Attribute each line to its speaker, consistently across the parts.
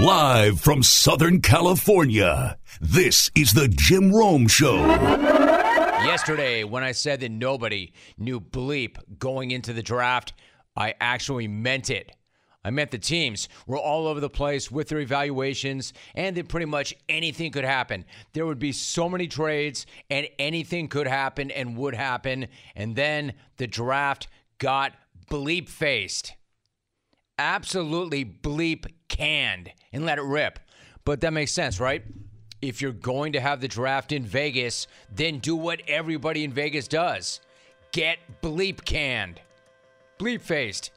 Speaker 1: Live from Southern California, this is the Jim Rome Show.
Speaker 2: Yesterday, when I said that nobody knew bleep going into the draft, I actually meant it. I meant the teams were all over the place with their evaluations, and that pretty much anything could happen. There would be so many trades, and anything could happen and would happen. And then the draft got bleep faced. Absolutely bleep canned and let it rip. But that makes sense, right? If you're going to have the draft in Vegas, then do what everybody in Vegas does get bleep canned, bleep faced.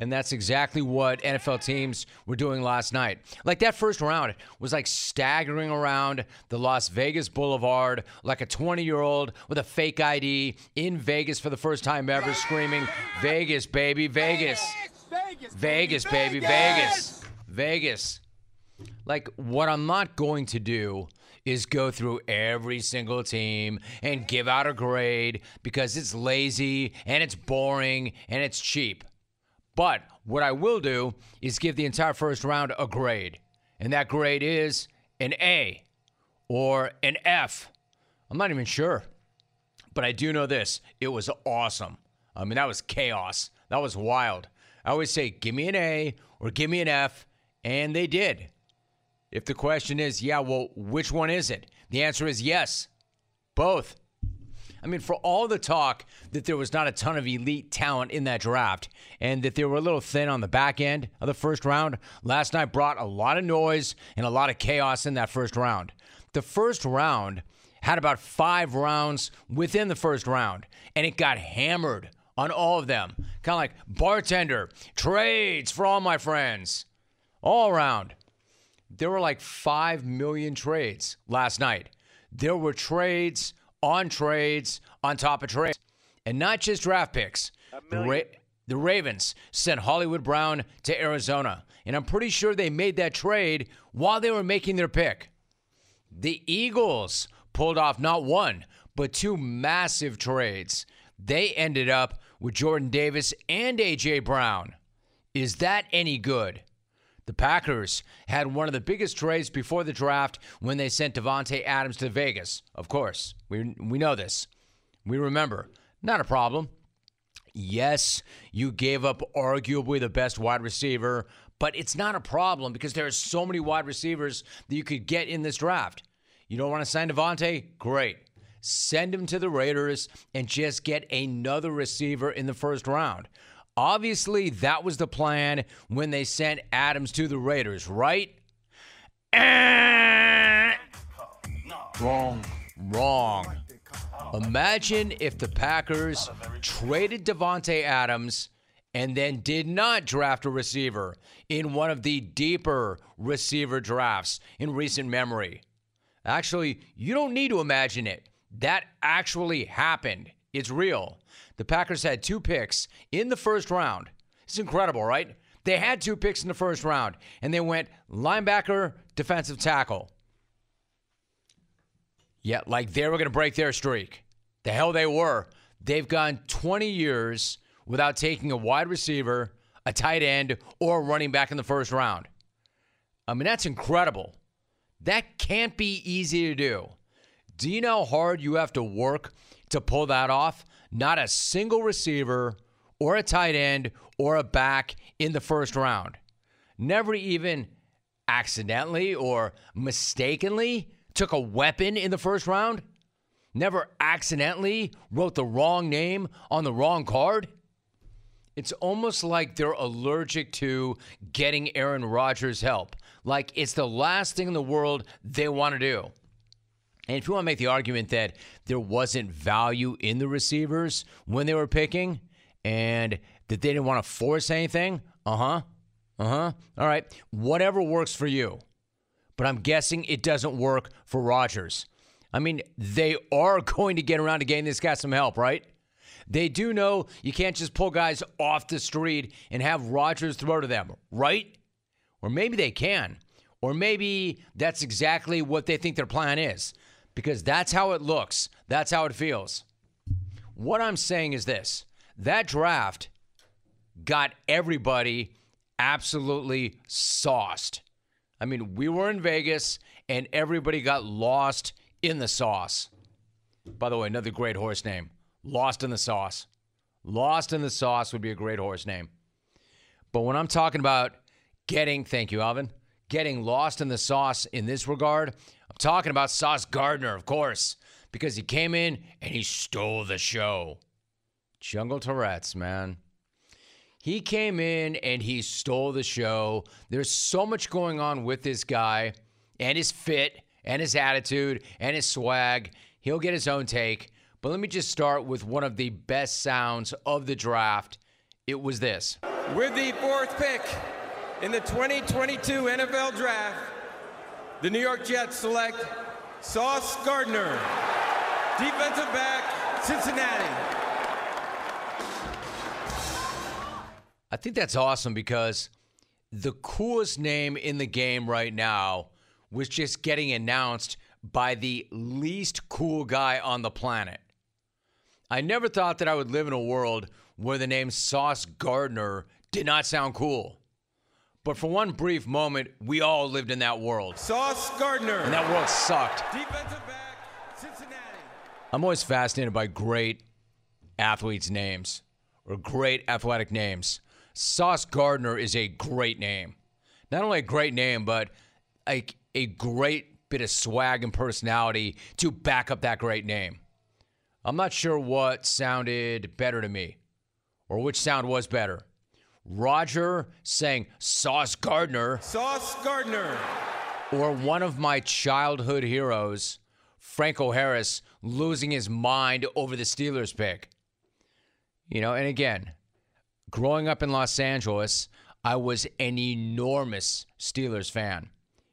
Speaker 2: And that's exactly what NFL teams were doing last night. Like that first round was like staggering around the Las Vegas Boulevard like a 20 year old with a fake ID in Vegas for the first time ever, screaming, Vegas, baby, Vegas. Vegas, Vegas baby, Vegas. Vegas. Like, what I'm not going to do is go through every single team and give out a grade because it's lazy and it's boring and it's cheap. But what I will do is give the entire first round a grade. And that grade is an A or an F. I'm not even sure. But I do know this it was awesome. I mean, that was chaos. That was wild. I always say, give me an A or give me an F. And they did. If the question is, yeah, well, which one is it? The answer is yes, both. I mean, for all the talk that there was not a ton of elite talent in that draft and that they were a little thin on the back end of the first round, last night brought a lot of noise and a lot of chaos in that first round. The first round had about five rounds within the first round, and it got hammered on all of them. Kind of like bartender, trades for all my friends, all around. There were like 5 million trades last night. There were trades on trades on top of trades. And not just draft picks. The, Ra- the Ravens sent Hollywood Brown to Arizona. And I'm pretty sure they made that trade while they were making their pick. The Eagles pulled off not one, but two massive trades. They ended up with Jordan Davis and A.J. Brown. Is that any good? The Packers had one of the biggest trades before the draft when they sent Davante Adams to Vegas. Of course, we, we know this. We remember. Not a problem. Yes, you gave up arguably the best wide receiver, but it's not a problem because there are so many wide receivers that you could get in this draft. You don't want to sign Devonte? Great. Send him to the Raiders and just get another receiver in the first round. Obviously, that was the plan when they sent Adams to the Raiders, right? Wrong. Wrong. Imagine if the Packers traded Davante Adams and then did not draft a receiver in one of the deeper receiver drafts in recent memory. Actually, you don't need to imagine it. That actually happened. It's real. The Packers had two picks in the first round. It's incredible, right? They had two picks in the first round, and they went linebacker, defensive tackle. Yeah, like they were going to break their streak. The hell they were. They've gone 20 years without taking a wide receiver, a tight end, or a running back in the first round. I mean, that's incredible. That can't be easy to do. Do you know how hard you have to work to pull that off? Not a single receiver or a tight end or a back in the first round. Never even accidentally or mistakenly took a weapon in the first round. Never accidentally wrote the wrong name on the wrong card. It's almost like they're allergic to getting Aaron Rodgers help. Like it's the last thing in the world they want to do. And if you want to make the argument that there wasn't value in the receivers when they were picking and that they didn't want to force anything, uh huh, uh huh. All right, whatever works for you. But I'm guessing it doesn't work for Rodgers. I mean, they are going to get around to getting this guy some help, right? They do know you can't just pull guys off the street and have Rodgers throw to them, right? Or maybe they can. Or maybe that's exactly what they think their plan is because that's how it looks. That's how it feels. What I'm saying is this that draft got everybody absolutely sauced. I mean, we were in Vegas and everybody got lost in the sauce. By the way, another great horse name Lost in the Sauce. Lost in the Sauce would be a great horse name. But when I'm talking about getting, thank you, Alvin, getting lost in the sauce in this regard, I'm talking about Sauce Gardner, of course, because he came in and he stole the show. Jungle Tourette's, man. He came in and he stole the show. There's so much going on with this guy and his fit and his attitude and his swag. He'll get his own take. But let me just start with one of the best sounds of the draft. It was this.
Speaker 3: With the fourth pick in the 2022 NFL Draft, the New York Jets select Sauce Gardner, defensive back, Cincinnati.
Speaker 2: I think that's awesome because the coolest name in the game right now was just getting announced by the least cool guy on the planet. I never thought that I would live in a world where the name Sauce Gardner did not sound cool. But for one brief moment, we all lived in that world.
Speaker 3: Sauce Gardner.
Speaker 2: And that world sucked.
Speaker 3: Defensive back, Cincinnati.
Speaker 2: I'm always fascinated by great athletes' names or great athletic names. Sauce Gardner is a great name. Not only a great name, but a, a great bit of swag and personality to back up that great name. I'm not sure what sounded better to me or which sound was better. Roger saying Sauce Gardner.
Speaker 3: Sauce Gardner.
Speaker 2: Or one of my childhood heroes, Franco Harris, losing his mind over the Steelers pick. You know, and again, growing up in Los Angeles, I was an enormous Steelers fan.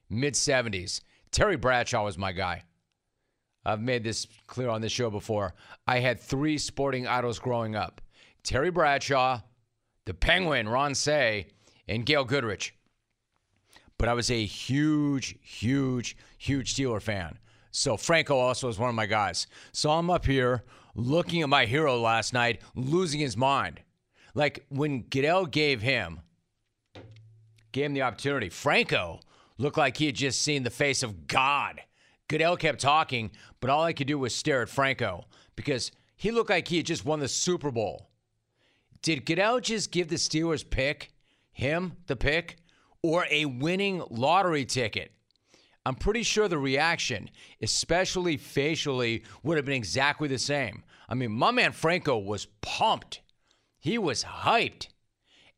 Speaker 2: Mid 70s. Terry Bradshaw was my guy. I've made this clear on this show before. I had three sporting idols growing up Terry Bradshaw, the Penguin, Ron Cey, and Gail Goodrich. But I was a huge, huge, huge Steeler fan. So Franco also was one of my guys. So I'm up here looking at my hero last night, losing his mind. Like when Goodell gave him, gave him the opportunity, Franco looked like he had just seen the face of God. Goodell kept talking, but all I could do was stare at Franco because he looked like he had just won the Super Bowl. Did Goodell just give the Steelers pick, him the pick, or a winning lottery ticket? I'm pretty sure the reaction, especially facially, would have been exactly the same. I mean, my man Franco was pumped. He was hyped.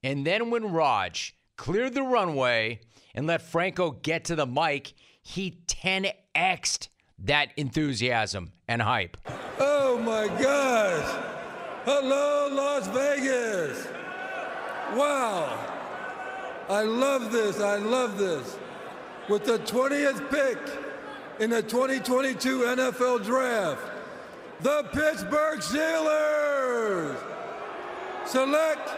Speaker 2: And then when Rog cleared the runway and let Franco get to the mic, he 10x'd that enthusiasm and hype.
Speaker 4: Oh my gosh! Hello, Las Vegas! Wow! I love this, I love this. With the 20th pick in the 2022 NFL Draft, the Pittsburgh Steelers select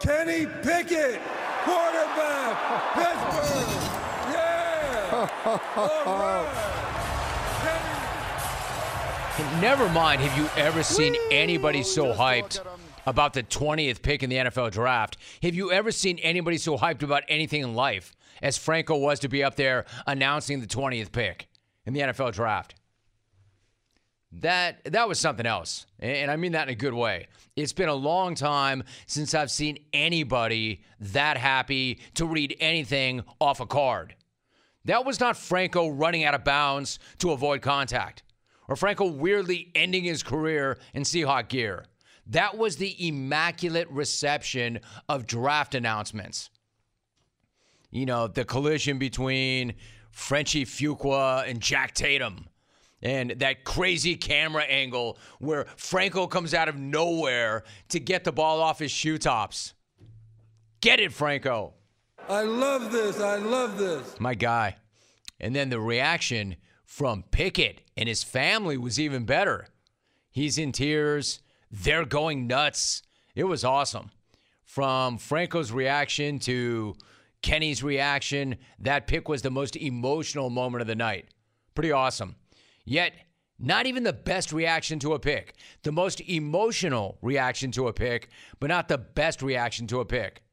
Speaker 4: Kenny Pickett, quarterback, Pittsburgh. Yeah! All right.
Speaker 2: Never mind, have you ever seen anybody so hyped about the 20th pick in the NFL draft? Have you ever seen anybody so hyped about anything in life as Franco was to be up there announcing the 20th pick in the NFL draft? That that was something else. And I mean that in a good way. It's been a long time since I've seen anybody that happy to read anything off a card. That was not Franco running out of bounds to avoid contact, or Franco weirdly ending his career in Seahawk gear. That was the immaculate reception of draft announcements. You know, the collision between Frenchie Fuqua and Jack Tatum. And that crazy camera angle where Franco comes out of nowhere to get the ball off his shoe tops. Get it, Franco.
Speaker 4: I love this. I love this.
Speaker 2: My guy. And then the reaction from Pickett and his family was even better. He's in tears. They're going nuts. It was awesome. From Franco's reaction to Kenny's reaction, that pick was the most emotional moment of the night. Pretty awesome. Yet, not even the best reaction to a pick. The most emotional reaction to a pick, but not the best reaction to a pick.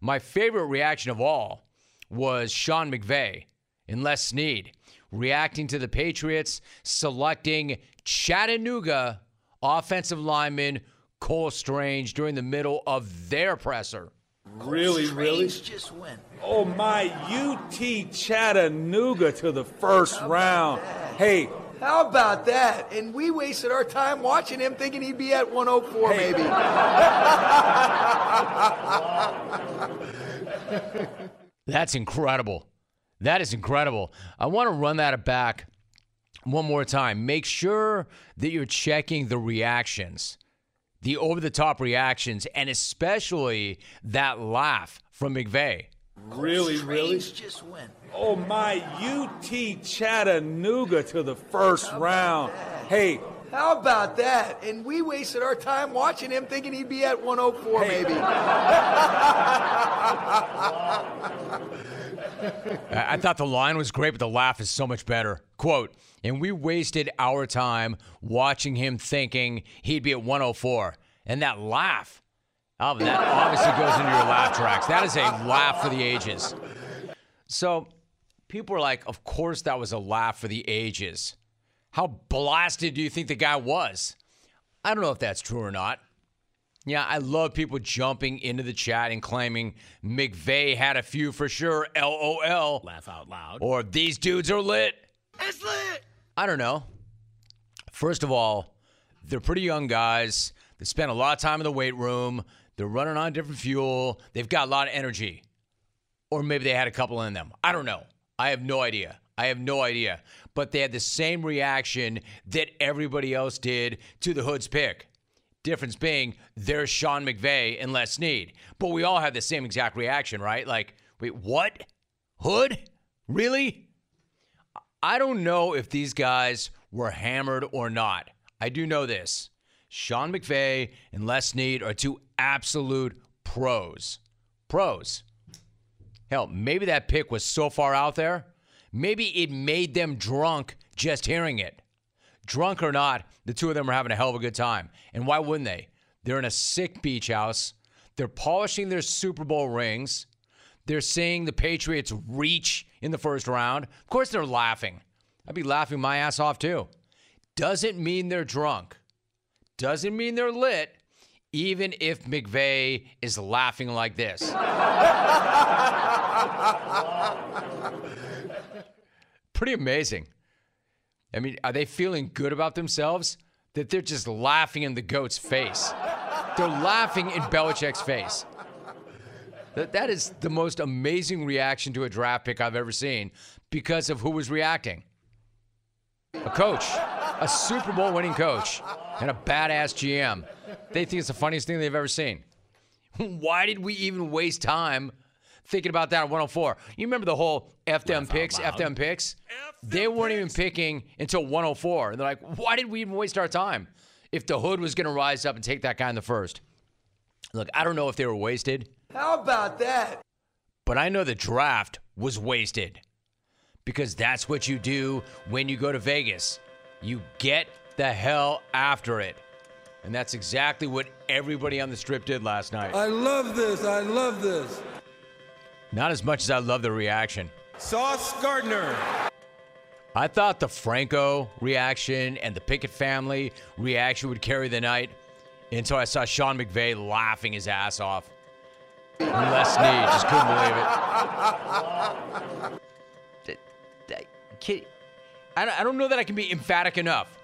Speaker 2: My favorite reaction of all was Sean McVay and Les Snead reacting to the Patriots selecting Chattanooga offensive lineman Cole Strange during the middle of their presser.
Speaker 5: Really, really?
Speaker 6: just went.
Speaker 5: Oh my, UT Chattanooga to the first round. Hey,
Speaker 6: How about that? And we wasted our time watching him thinking he'd be at 104
Speaker 5: Hey.
Speaker 6: maybe.
Speaker 2: That's incredible. That is incredible. I want to run that back one more time. Make sure that you're checking the reactions, the over the top reactions, and especially that laugh from McVay.
Speaker 5: really, really?
Speaker 6: just went.
Speaker 5: Oh my, UT Chattanooga to the first round. Hey,
Speaker 6: How about that? And we wasted our time watching him thinking he'd be at 104
Speaker 5: Hey.
Speaker 6: maybe.
Speaker 2: I I thought the line was great, but the laugh is so much better. Quote, and we wasted our time watching him thinking he'd be at 104. And that laugh, oh, that obviously goes into your laugh tracks. That is a laugh for the ages. So people are like, of course that was a laugh for the ages. How blasted do you think the guy was? I don't know if that's true or not. Yeah, I love people jumping into the chat and claiming McVay had a few for sure. LOL. Laugh out loud. Or these dudes are lit.
Speaker 6: It's lit.
Speaker 2: I don't know. First of all, they're pretty young guys. They spend a lot of time in the weight room. They're running on different fuel. They've got a lot of energy. Or maybe they had a couple in them. I don't know. I have no idea. I have no idea. But they had the same reaction that everybody else did to the Hood's pick. Difference being, there's Sean McVay and Les Snead. But we all had the same exact reaction, right? Like, wait, what? Hood? Really? I don't know if these guys were hammered or not. I do know this. Sean McVay and Les Snead are two absolute pros. Pros. Hell, maybe that pick was so far out there, maybe it made them drunk just hearing it. Drunk or not, the two of them are having a hell of a good time. And why wouldn't they? They're in a sick beach house. They're polishing their Super Bowl rings. They're seeing the Patriots reach in the first round. Of course, they're laughing. I'd be laughing my ass off too. Doesn't mean they're drunk. Doesn't mean they're lit, even if McVay is laughing like this. Pretty amazing. I mean, are they feeling good about themselves? That they're just laughing in the goat's face. They're laughing in Belichick's face. That, that is the most amazing reaction to a draft pick I've ever seen because of who was reacting. A coach, a Super Bowl winning coach, and a badass GM. They think it's the funniest thing they've ever seen. Why did we even waste time thinking about that at 104? You remember the whole F them picks, F them picks? They weren't even picking until 104. And they're like, why did we even waste our time if the hood was going to rise up and take that guy in the first? Look, I don't know if they were wasted,
Speaker 6: How about that?
Speaker 2: but I know the draft was wasted because that's what you do when you go to Vegas. You get the hell after it. And that's exactly what everybody on the strip did last night.
Speaker 4: I love this. I love this.
Speaker 2: Not as much as I love the reaction.
Speaker 3: Sauce Gardner.
Speaker 2: I thought the Franco reaction and the Pickett family reaction would carry the night until I saw Sean McVay laughing his ass off. And Les Snead just couldn't believe it. Th- th- kid- I don't know that I can be emphatic enough.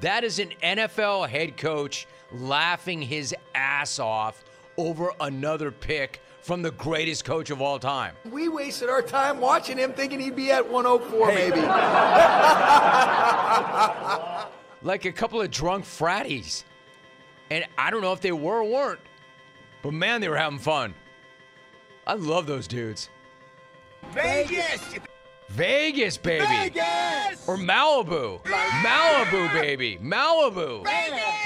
Speaker 2: That is an NFL head coach laughing his ass off over another pick from the greatest coach of all time.
Speaker 6: We wasted our time watching him thinking he'd be at 104 maybe.
Speaker 2: like a couple of drunk fratties. And I don't know if they were or weren't, but man, they were having fun. I love those dudes.
Speaker 6: Vegas!
Speaker 2: Vegas, baby.
Speaker 6: Vegas!
Speaker 2: Or Malibu. Malibu, baby. Malibu.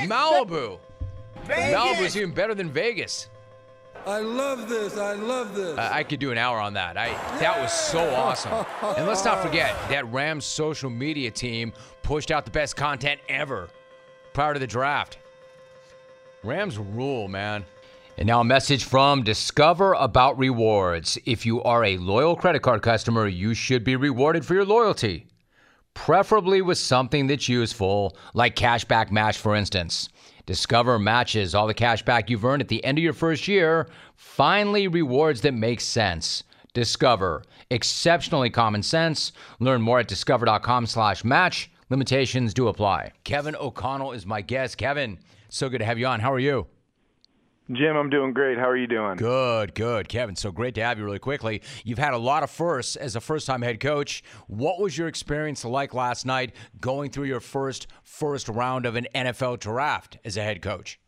Speaker 2: Malibu. Malibu's even better than Vegas.
Speaker 4: I love this. I love this.
Speaker 2: I I could do an hour on that. I that was so awesome. And let's not forget that Rams social media team pushed out the best content ever prior to the draft. Rams rule, man. And now a message from Discover about rewards. If you are a loyal credit card customer, you should be rewarded for your loyalty, preferably with something that's useful, like Cashback Match, for instance. Discover matches all the cash back you've earned at the end of your first year. Finally, rewards that make sense. Discover. Exceptionally common sense. Learn more at discover.com/match. Limitations do apply. Kevin O'Connell is my guest. Kevin, so good to have you on. How are you?
Speaker 7: Jim, I'm doing great. How are you doing?
Speaker 2: Good, good. Kevin, so great to have you really quickly. You've had a lot of firsts as a first time head coach. What was your experience like last night going through your first first round of an NFL draft as a head coach?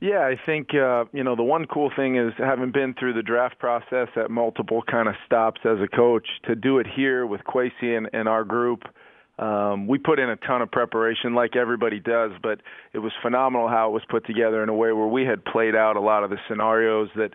Speaker 7: Yeah, I think uh, you know the one cool thing is having been through the draft process at multiple kind of stops as a coach to do it here with Kwesi and, and our group um, we put in a ton of preparation, like everybody does, but it was phenomenal how it was put together in a way where we had played out a lot of the scenarios that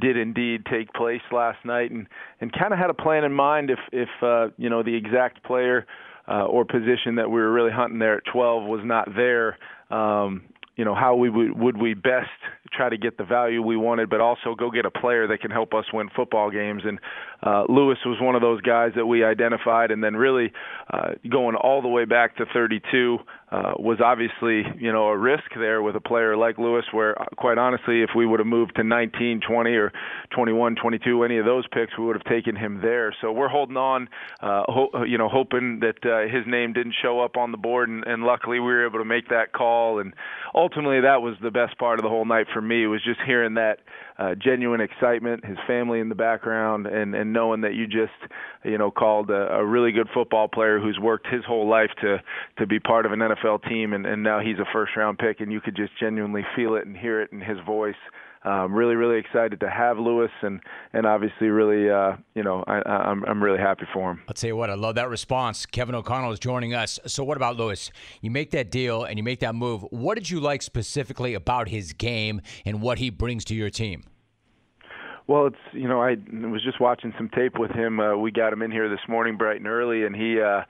Speaker 7: did indeed take place last night, and and kind of had a plan in mind if if uh, you know the exact player uh, or position that we were really hunting there at 12 was not there. Um, you know how we would would we best try to get the value we wanted, but also go get a player that can help us win football games. And uh, Lewis was one of those guys that we identified, and then really uh, going all the way back to 32 uh, was obviously you know a risk there with a player like Lewis. Where uh, quite honestly, if we would have moved to 19, 20, or 21, 22, any of those picks, we would have taken him there. So we're holding on, uh, ho- you know, hoping that uh, his name didn't show up on the board, and, and luckily we were able to make that call. And ultimately, that was the best part of the whole night for me was just hearing that uh, genuine excitement, his family in the background, and and knowing that you just you know called a, a really good football player who's worked his whole life to to be part of an NFL team, and and now he's a first round pick, and you could just genuinely feel it and hear it in his voice um, really, really excited to have Lewis, and and obviously, really, uh, you know, I, I'm I'm really happy for him.
Speaker 2: I'll tell you what, I love that response. Kevin O'Connell is joining us. So, what about Lewis? You make that deal and you make that move. What did you like specifically about his game and what he brings to your team?
Speaker 7: Well, it's you know I was just watching some tape with him. Uh, we got him in here this morning bright and early, and he. Uh,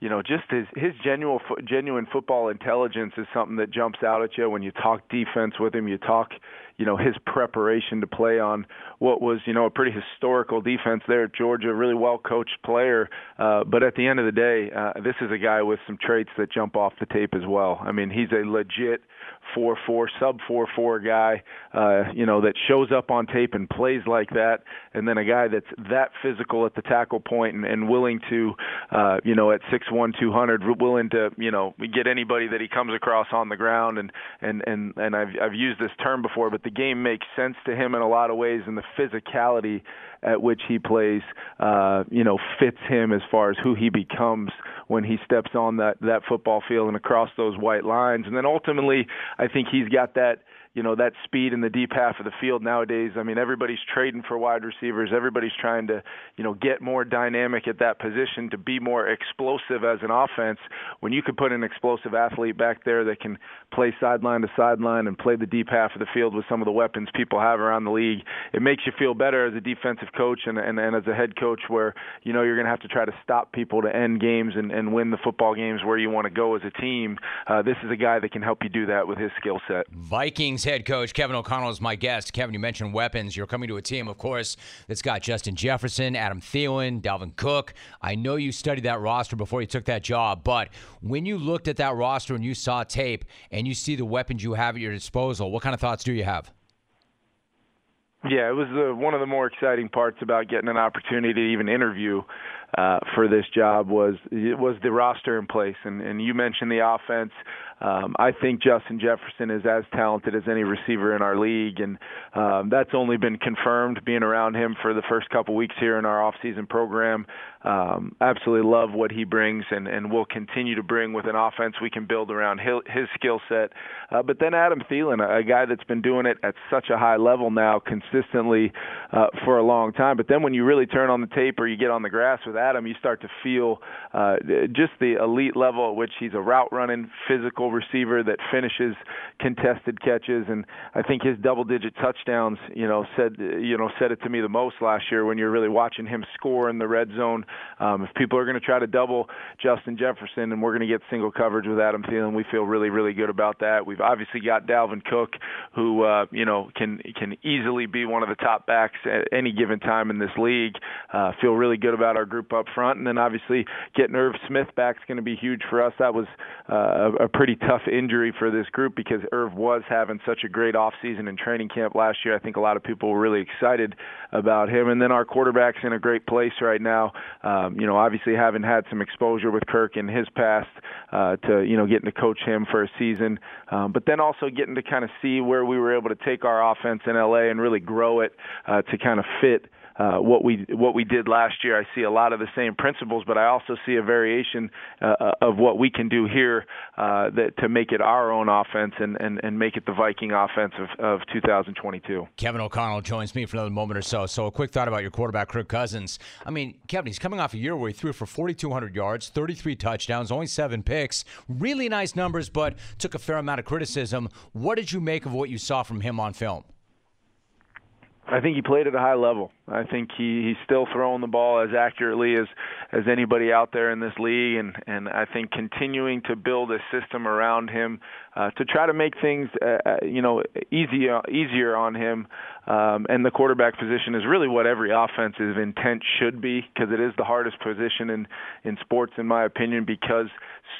Speaker 7: you know, just his his genuine genuine football intelligence is something that jumps out at you when you talk defense with him. You talk, you know, his preparation to play on what was, you know, a pretty historical defense there at Georgia, really well coached player. Uh, but at the end of the day, uh, this is a guy with some traits that jump off the tape as well. I mean, he's a legit four four sub four four guy, uh, you know, that shows up on tape and plays like that, and then a guy that's that physical at the tackle point and, and willing to, uh, you know, at six one two hundred, willing to, you know, get anybody that he comes across on the ground, and and and and I've I've used this term before, but the game makes sense to him in a lot of ways, and the physicality at which he plays, uh, you know, fits him as far as who he becomes when he steps on that that football field and across those white lines. And then ultimately, I think he's got that you know that speed in the deep half of the field nowadays. I mean, everybody's trading for wide receivers. Everybody's trying to, you know, get more dynamic at that position to be more explosive as an offense. When you could put an explosive athlete back there that can play sideline to sideline and play the deep half of the field with some of the weapons people have around the league, it makes you feel better as a defensive coach and and, and as a head coach where you know you're going to have to try to stop people to end games and, and win the football games where you want to go as a team. Uh, this is a guy that can help you do that with his skill set.
Speaker 2: Vikings head coach Kevin O'Connell is my guest. Kevin, you mentioned weapons. You're coming to a team, of course, that's got Justin Jefferson, Adam Thielen, Dalvin Cook. I know you studied that roster before you took that job, but when you looked at that roster and you saw tape and you see the weapons you have at your disposal, what kind of thoughts do you have?
Speaker 7: Yeah, it was uh, one of the more exciting parts about getting an opportunity to even interview uh, for this job was was the roster in place, and, and you mentioned the offense. Um, I think Justin Jefferson is as talented as any receiver in our league, and um, that's only been confirmed being around him for the first couple weeks here in our off-season program. Um, absolutely love what he brings, and, and will continue to bring with an offense we can build around his, skill set. Uh, but then Adam Thielen, a, a guy that's been doing it at such a high level now, consistently consistently uh, for a long time. But then when you really turn on the tape or you get on the grass with Adam, you start to feel uh, just the elite level at which he's a route running, physical receiver that finishes contested catches. And I think his double digit touchdowns, you know, said you know said it to me the most last year when you're really watching him score in the red zone. Um, if people are going to try to double Justin Jefferson and we're going to get single coverage with Adam Thielen, we feel really really good about that. We've obviously got Dalvin Cook, who uh, you know can can easily be one of the top backs at any given time in this league. Uh, feel really good about our group up front, and then obviously getting Irv Smith back is going to be huge for us. That was uh, a pretty tough injury for this group because Irv was having such a great offseason and training camp last year. I think a lot of people were really excited about him, and then our quarterback's in a great place right now. Um, you know, obviously having had some exposure with Kirk in his past uh, to you know getting to coach him for a season, um, but then also getting to kind of see where we were able to take our offense in LA and really grow it uh, to kind of fit uh, what we what we did last year. I see a lot of the same principles, but I also see a variation uh, uh, of what we can do here uh, that, to make it our own offense and, and, and make it the Viking offense of, of 2022.
Speaker 2: Kevin O'Connell joins me for another moment or so. So, a quick thought about your quarterback, Kirk Cousins. I mean, Kevin, he's coming off a year where he threw for 4,200 yards, 33 touchdowns, only seven picks. Really nice numbers, but took a fair amount of criticism. What did you make of what you saw from him on film?
Speaker 7: I think he played at a high level. I think he he's still throwing the ball as accurately as as anybody out there in this league, and and I think continuing to build a system around him uh, to try to make things uh, uh you know easier easier on him. Um, and the quarterback position is really what every offensive intent should be because it is the hardest position in in sports, in my opinion, because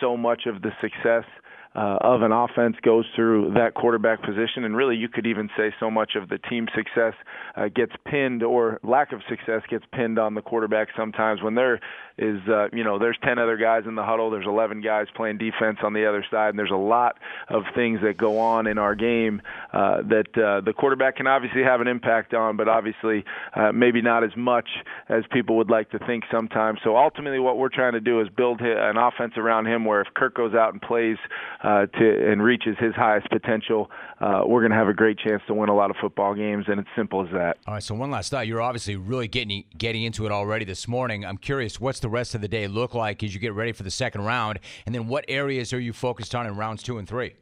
Speaker 7: so much of the success uh, of an offense goes through that quarterback position, and really you could even say so much of the team success uh, gets pinned or lack of success gets pinned on the quarterback sometimes when there is uh, you know there's 10 other guys in the huddle, there's 11 guys playing defense on the other side, and there's a lot of things that go on in our game uh, that uh, the quarterback can obviously have an impact on, but obviously uh, maybe not as much as people would like to think sometimes. So ultimately, what we're trying to do is build an offense around him where if Kirk goes out and plays uh, to and reaches his highest potential, uh, we're going to have a great chance to win a lot of football games, and it's simple as that.
Speaker 2: All right. So one last thought. You're obviously really getting getting into it already this morning. I'm curious, what's the rest of the day look like as you get ready for the second round, and then what areas are you focused on in rounds two and three?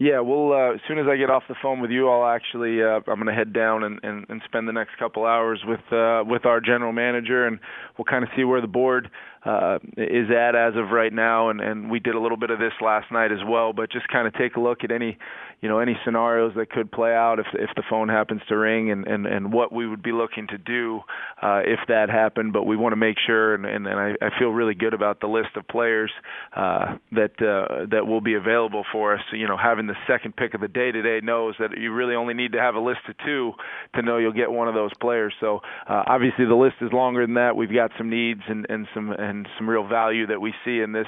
Speaker 7: Yeah, well, uh, as soon as I get off the phone with you, I'll actually uh, I'm going to head down and, and, and spend the next couple hours with uh, with our general manager, and we'll kind of see where the board uh, is at as of right now. And, and we did a little bit of this last night as well, but just kind of take a look at any you know any scenarios that could play out if if the phone happens to ring and and and what we would be looking to do uh, if that happened. But we want to make sure, and and, and I, I feel really good about the list of players uh, that uh, that will be available for us. You know, having the second pick of the day today knows that you really only need to have a list of two to know you'll get one of those players. So uh, obviously the list is longer than that. We've got some needs and and some and some real value that we see in this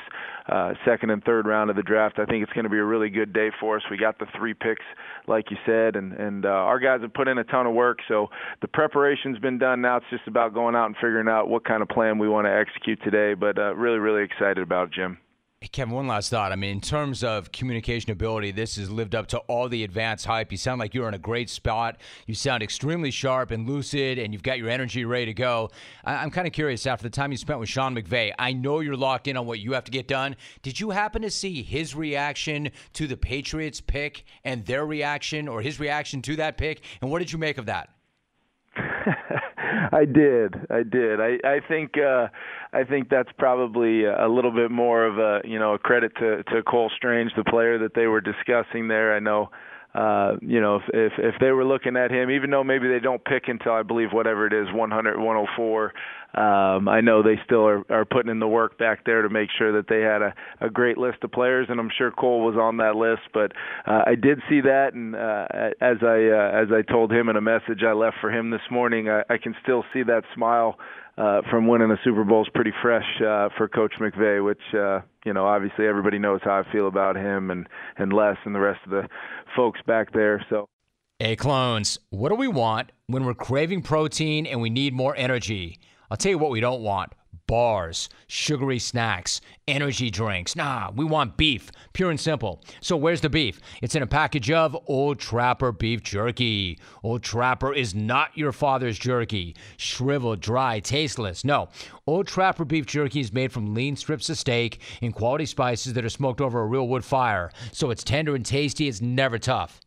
Speaker 7: uh, second and third round of the draft. I think it's going to be a really good day for us. We got the three picks, like you said, and and uh, our guys have put in a ton of work. So the preparation's been done. Now it's just about going out and figuring out what kind of plan we want to execute today. But uh, really, really excited about it, Jim.
Speaker 2: Kevin, one last thought. I mean, in terms of communication ability, this has lived up to all the advanced hype. You sound like you're in a great spot. You sound extremely sharp and lucid, and you've got your energy ready to go. I- am kind of curious, after the time you spent with Sean McVay, I know you're locked in on what you have to get done. Did you happen to see his reaction to the Patriots pick and their reaction, or his reaction to that pick? And what did you make of that?
Speaker 7: I did. I did. I I think uh I think that's probably a little bit more of a, you know, a credit to to Cole Strange, the player that they were discussing there. I know uh, you know, if, if if they were looking at him, even though maybe they don't pick until I believe whatever it is, 100, 104, um, I know they still are, are putting in the work back there to make sure that they had a, a great list of players, and I'm sure Cole was on that list. But uh, I did see that, and uh, as I uh, as I told him in a message I left for him this morning, I, I can still see that smile uh, from winning a Super Bowl is pretty fresh uh, for Coach McVay, which uh, you know obviously everybody knows how I feel about him and and Les and the rest of the folks back there. So.
Speaker 2: Hey, clones, what do we want when we're craving protein and we need more energy? I'll tell you what we don't want bars, sugary snacks, energy drinks. Nah, we want beef, pure and simple. So where's the beef? It's in a package of Old Trapper beef jerky. Old Trapper is not your father's jerky, shriveled, dry, tasteless. No, Old Trapper beef jerky is made from lean strips of steak and quality spices that are smoked over a real wood fire. So it's tender and tasty. It's never tough.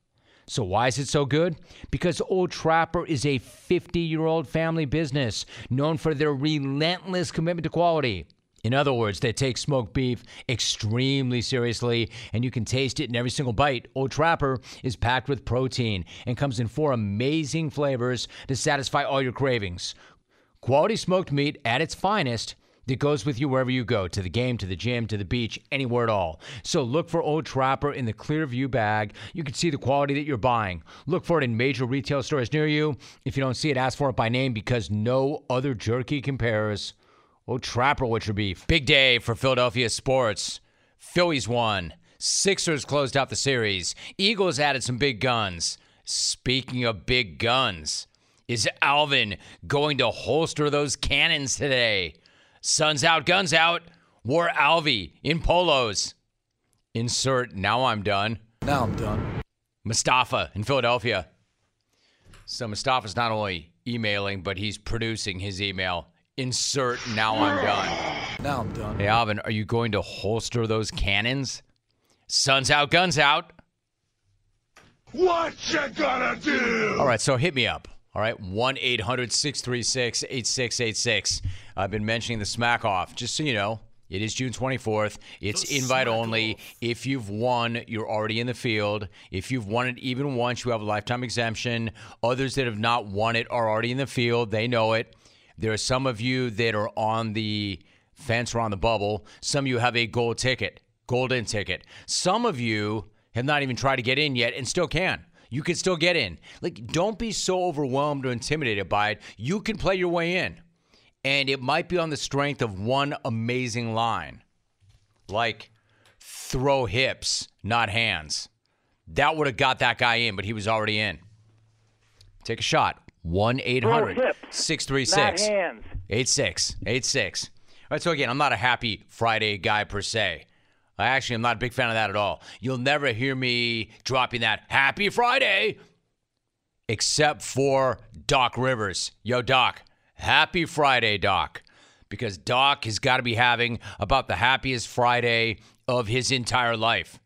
Speaker 2: So, why is it so good? Because Old Trapper is a 50 year old family business known for their relentless commitment to quality. In other words, they take smoked beef extremely seriously, and you can taste it in every single bite. Old Trapper is packed with protein and comes in four amazing flavors to satisfy all your cravings. Quality smoked meat at its finest that goes with you wherever you go to the game, to the gym, to the beach, anywhere at all. So look for Old Trapper in the Clearview bag. You can see the quality that you're buying. Look for it in major retail stores near you. If you don't see it, ask for it by name because no other jerky compares. Old Trapper, what's your beef? Big day for Philadelphia sports. Phillies won. Sixers closed out the series. Eagles added some big guns. Speaking of big guns, is Alvin going to holster those cannons today? Suns out, guns out. Wore Alvy in polos. Insert now I'm done.
Speaker 6: Now I'm done.
Speaker 2: Mustafa in Philadelphia. So Mustafa's not only emailing, but he's producing his email. Insert now I'm done.
Speaker 6: Now I'm done.
Speaker 2: Hey Alvin, are you going to holster those cannons? Suns out, guns out.
Speaker 1: What you gonna do?
Speaker 2: All right, so hit me up. All right, 1 800 636 8686. I've been mentioning the smack off. Just so you know, it is June 24th. It's invite only. If you've won, you're already in the field. If you've won it even once, you have a lifetime exemption. Others that have not won it are already in the field. They know it. There are some of you that are on the fence or on the bubble. Some of you have a gold ticket, golden ticket. Some of you have not even tried to get in yet and still can. You can still get in. Like, don't be so overwhelmed or intimidated by it. You can play your way in. And it might be on the strength of one amazing line, like throw hips, not hands. That would have got that guy in, but he was already in. Take a shot. 1 800 636 8686. All right, so again, I'm not a happy Friday guy per se. I actually am not a big fan of that at all. You'll never hear me dropping that happy Friday except for Doc Rivers. Yo, Doc, happy Friday, Doc. Because Doc has got to be having about the happiest Friday of his entire life.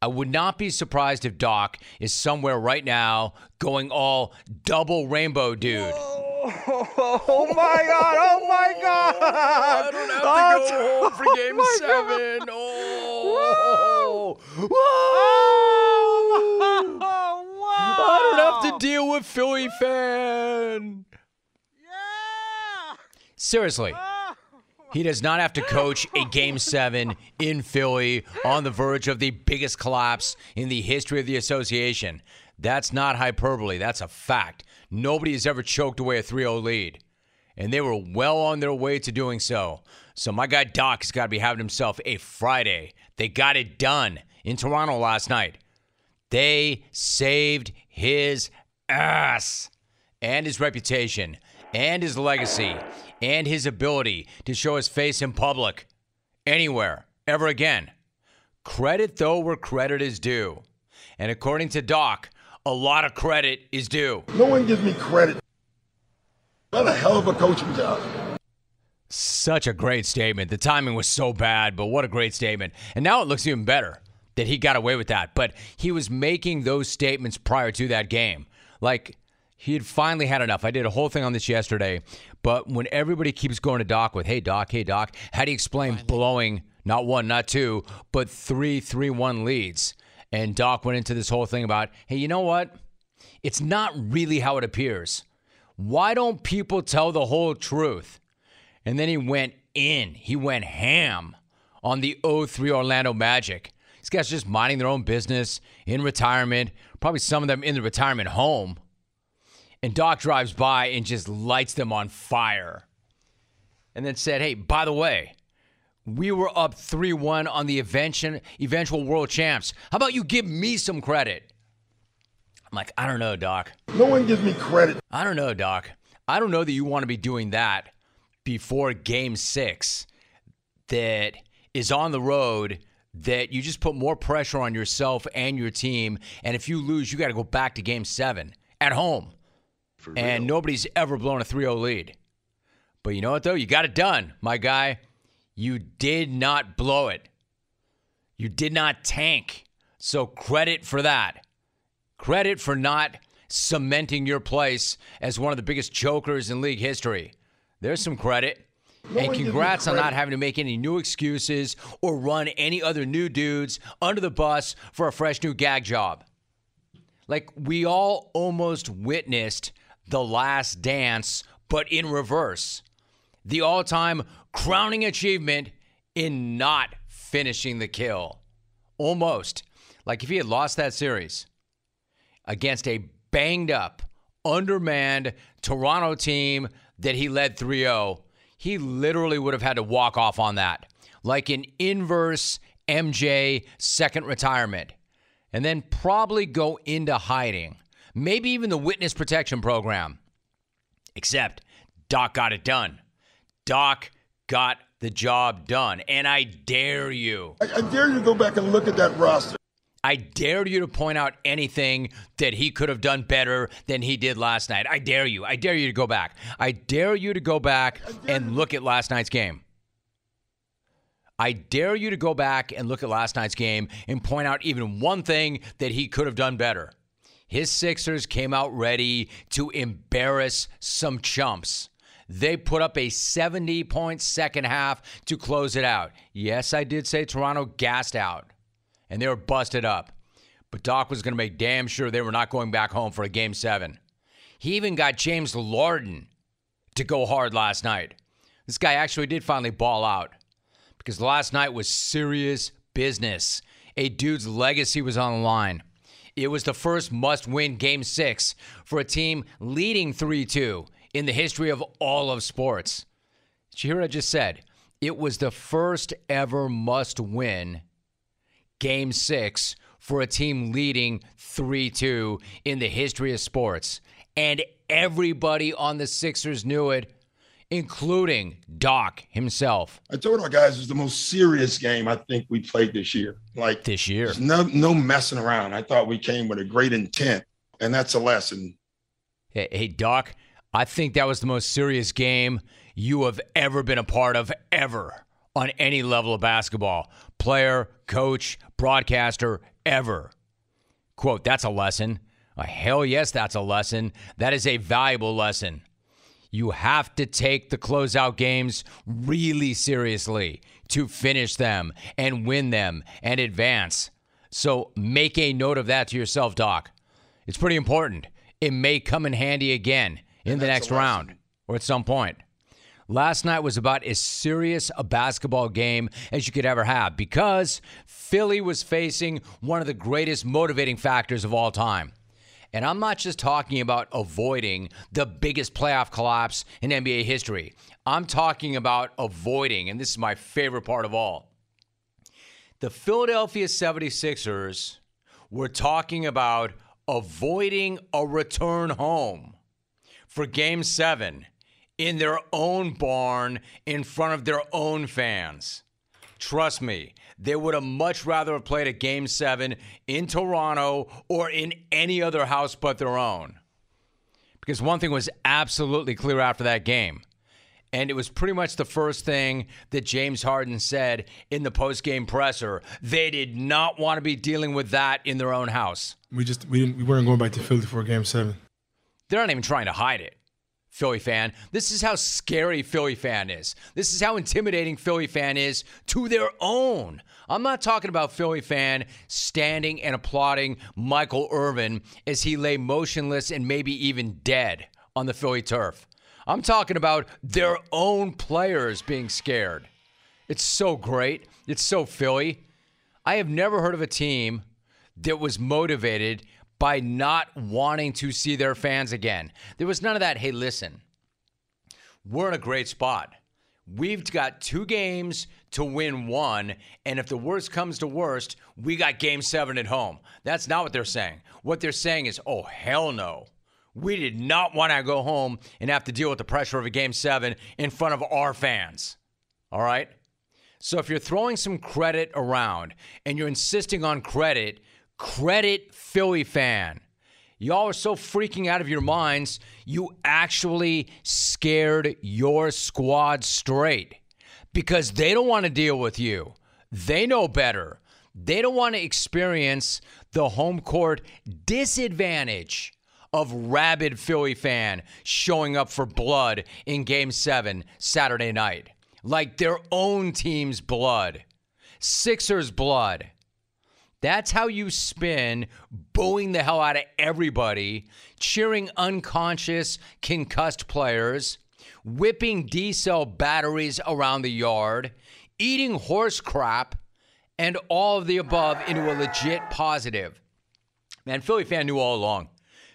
Speaker 2: I would not be surprised if Doc is somewhere right now going all double rainbow dude.
Speaker 8: Oh my god! Oh my oh, god!
Speaker 2: I don't have
Speaker 8: Oh,
Speaker 2: to go home for oh game
Speaker 8: my
Speaker 2: seven. Oh.
Speaker 8: Oh, wow!
Speaker 2: I don't have to deal with Philly fan.
Speaker 8: Yeah!
Speaker 2: Seriously. He does not have to coach a game seven in Philly on the verge of the biggest collapse in the history of the association. That's not hyperbole. That's a fact. Nobody has ever choked away a 3 0 lead. And they were well on their way to doing so. So my guy Doc has got to be having himself a Friday. They got it done in Toronto last night. They saved his ass and his reputation and his legacy and his ability to show his face in public anywhere ever again. Credit though where credit is due. And according to Doc, a lot of credit is due.
Speaker 9: No one gives me credit. What a hell of a coaching job.
Speaker 2: Such a great statement. The timing was so bad, but what a great statement. And now it looks even better that he got away with that. But he was making those statements prior to that game. Like he had finally had enough. I did a whole thing on this yesterday. But when everybody keeps going to Doc with, hey, Doc, hey, Doc, how do you explain blowing not one, not two, but three, three, one leads? And Doc went into this whole thing about, hey, you know what? It's not really how it appears. Why don't people tell the whole truth? And then he went in. He went ham on the 03 Orlando Magic. These guys just minding their own business in retirement, probably some of them in the retirement home. And Doc drives by and just lights them on fire. And then said, hey, by the way, we were up 3 1 on the eventual, eventual world champs. How about you give me some credit? I'm like, I don't know, Doc.
Speaker 9: No one gives me credit.
Speaker 2: I don't know, Doc. I don't know that you want to be doing that before game six that is on the road that you just put more pressure on yourself and your team. And if you lose, you got to go back to game seven at home. and nobody's ever blown a 3 0 lead. But you know what, though? You got it done, my guy. You did not blow it. You did not tank. So credit for that. Credit for not cementing your place as one of the biggest chokers in league history. There's some credit.
Speaker 9: No
Speaker 2: and congrats on not having to make any new excuses or run any other new dudes under the bus for a fresh new gag job. Like we all almost witnessed the last dance, but in reverse. The all time crowning achievement in not finishing the kill. Almost. Like if he had lost that series against a banged up, undermanned Toronto team that he led 3 0, he literally would have had to walk off on that. Like an inverse MJ second retirement. And then probably go into hiding. Maybe even the witness protection program. Except Doc got it done. Doc got the job done. And I dare you.
Speaker 9: I, I dare you to go back and look at that roster.
Speaker 2: I dare you to point out anything that he could have done better than he did last night. I dare you. I dare you to go back. I dare you to go back and look at last night's game. I dare you to go back and look at last night's game and point out even one thing that he could have done better. His Sixers came out ready to embarrass some chumps. They put up a 70 point second half to close it out. Yes, I did say Toronto gassed out and they were busted up. But Doc was going to make damn sure they were not going back home for a game seven. He even got James Larden to go hard last night. This guy actually did finally ball out because last night was serious business. A dude's legacy was on the line. It was the first must win game six for a team leading 3 2 in the history of all of sports. Did hear what I just said? It was the first ever must win game six for a team leading 3 2 in the history of sports. And everybody on the Sixers knew it, including Doc himself.
Speaker 9: I told our guys it was the most serious game I think we played this year. Like
Speaker 2: this year,
Speaker 9: no no messing around. I thought we came with a great intent, and that's a lesson.
Speaker 2: Hey, hey, Doc, I think that was the most serious game you have ever been a part of, ever, on any level of basketball. Player, coach, broadcaster, ever. Quote, that's a lesson. Uh, hell yes, that's a lesson. That is a valuable lesson. You have to take the closeout games really seriously to finish them and win them and advance. So make a note of that to yourself, Doc. It's pretty important. It may come in handy again in the next round or at some point. Last night was about as serious a basketball game as you could ever have because Philly was facing one of the greatest motivating factors of all time. And I'm not just talking about avoiding the biggest playoff collapse in NBA history. I'm talking about avoiding, and this is my favorite part of all. The Philadelphia 76ers were talking about avoiding a return home for game seven in their own barn in front of their own fans. Trust me, they would have much rather have played a game seven in Toronto or in any other house but their own. Because one thing was absolutely clear after that game. And it was pretty much the first thing that James Harden said in the post-game presser. They did not want to be dealing with that in their own house.
Speaker 10: We just we didn't we weren't going back to Philly for game seven.
Speaker 2: They're not even trying to hide it. Philly fan. This is how scary Philly fan is. This is how intimidating Philly fan is to their own. I'm not talking about Philly fan standing and applauding Michael Irvin as he lay motionless and maybe even dead on the Philly turf. I'm talking about their own players being scared. It's so great. It's so Philly. I have never heard of a team that was motivated by not wanting to see their fans again. There was none of that, hey, listen, we're in a great spot. We've got two games to win one, and if the worst comes to worst, we got game seven at home. That's not what they're saying. What they're saying is, oh, hell no. We did not want to go home and have to deal with the pressure of a game seven in front of our fans. All right? So if you're throwing some credit around and you're insisting on credit, credit Philly fan. Y'all are so freaking out of your minds, you actually scared your squad straight because they don't want to deal with you. They know better. They don't want to experience the home court disadvantage of rabid Philly fan showing up for blood in game seven Saturday night. Like their own team's blood. Sixers blood. That's how you spin booing the hell out of everybody, cheering unconscious, concussed players, whipping D cell batteries around the yard, eating horse crap, and all of the above into a legit positive. Man, Philly fan knew all along.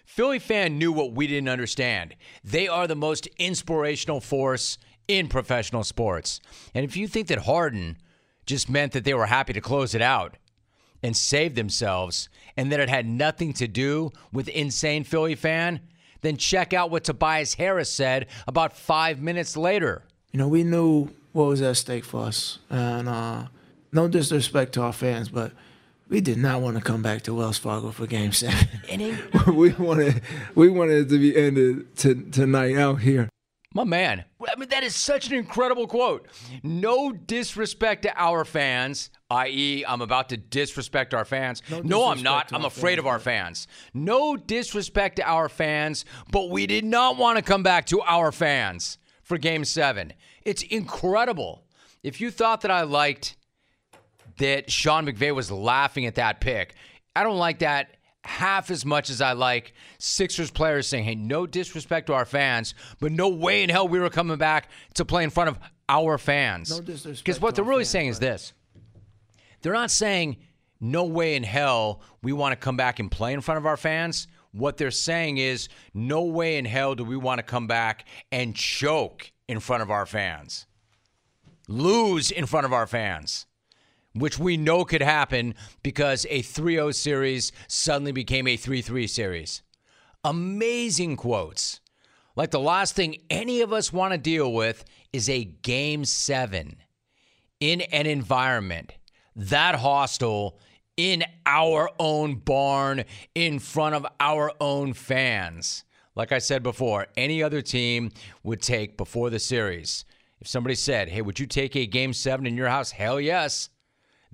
Speaker 2: Philly fan knew what we didn't understand. They are the most inspirational force in professional sports. And if you think that Harden just meant that they were happy to close it out, and save themselves, and that it had nothing to do with insane Philly fan, then check out what Tobias Harris said about five minutes later.
Speaker 11: You know, we knew what was at stake for us, and uh, no disrespect to our fans, but we did not want to come back to Wells Fargo for Game Seven. we wanted, we wanted it to be ended to, tonight out here.
Speaker 2: My man, I mean, that is such an incredible quote. No disrespect to our fans, i.e., I'm about to disrespect our fans. No, no I'm not. I'm afraid fans, of our fans. No disrespect to our fans, but we did not want to come back to our fans for game seven. It's incredible. If you thought that I liked that Sean McVay was laughing at that pick, I don't like that half as much as I like Sixers players saying, hey, no disrespect to our fans, but no way in hell we were coming back to play in front of our fans.
Speaker 11: No disrespect.
Speaker 2: Because what they're really
Speaker 11: fans,
Speaker 2: saying is this they're not saying, no way in hell we want to come back and play in front of our fans. What they're saying is, no way in hell do we want to come back and choke in front of our fans, lose in front of our fans which we know could happen because a 3 0 series suddenly became a 3 3 series. Amazing quotes. Like the last thing any of us want to deal with is a game seven in an environment that hostile in our own barn in front of our own fans. Like I said before, any other team would take before the series. If somebody said, Hey, would you take a game seven in your house? Hell yes.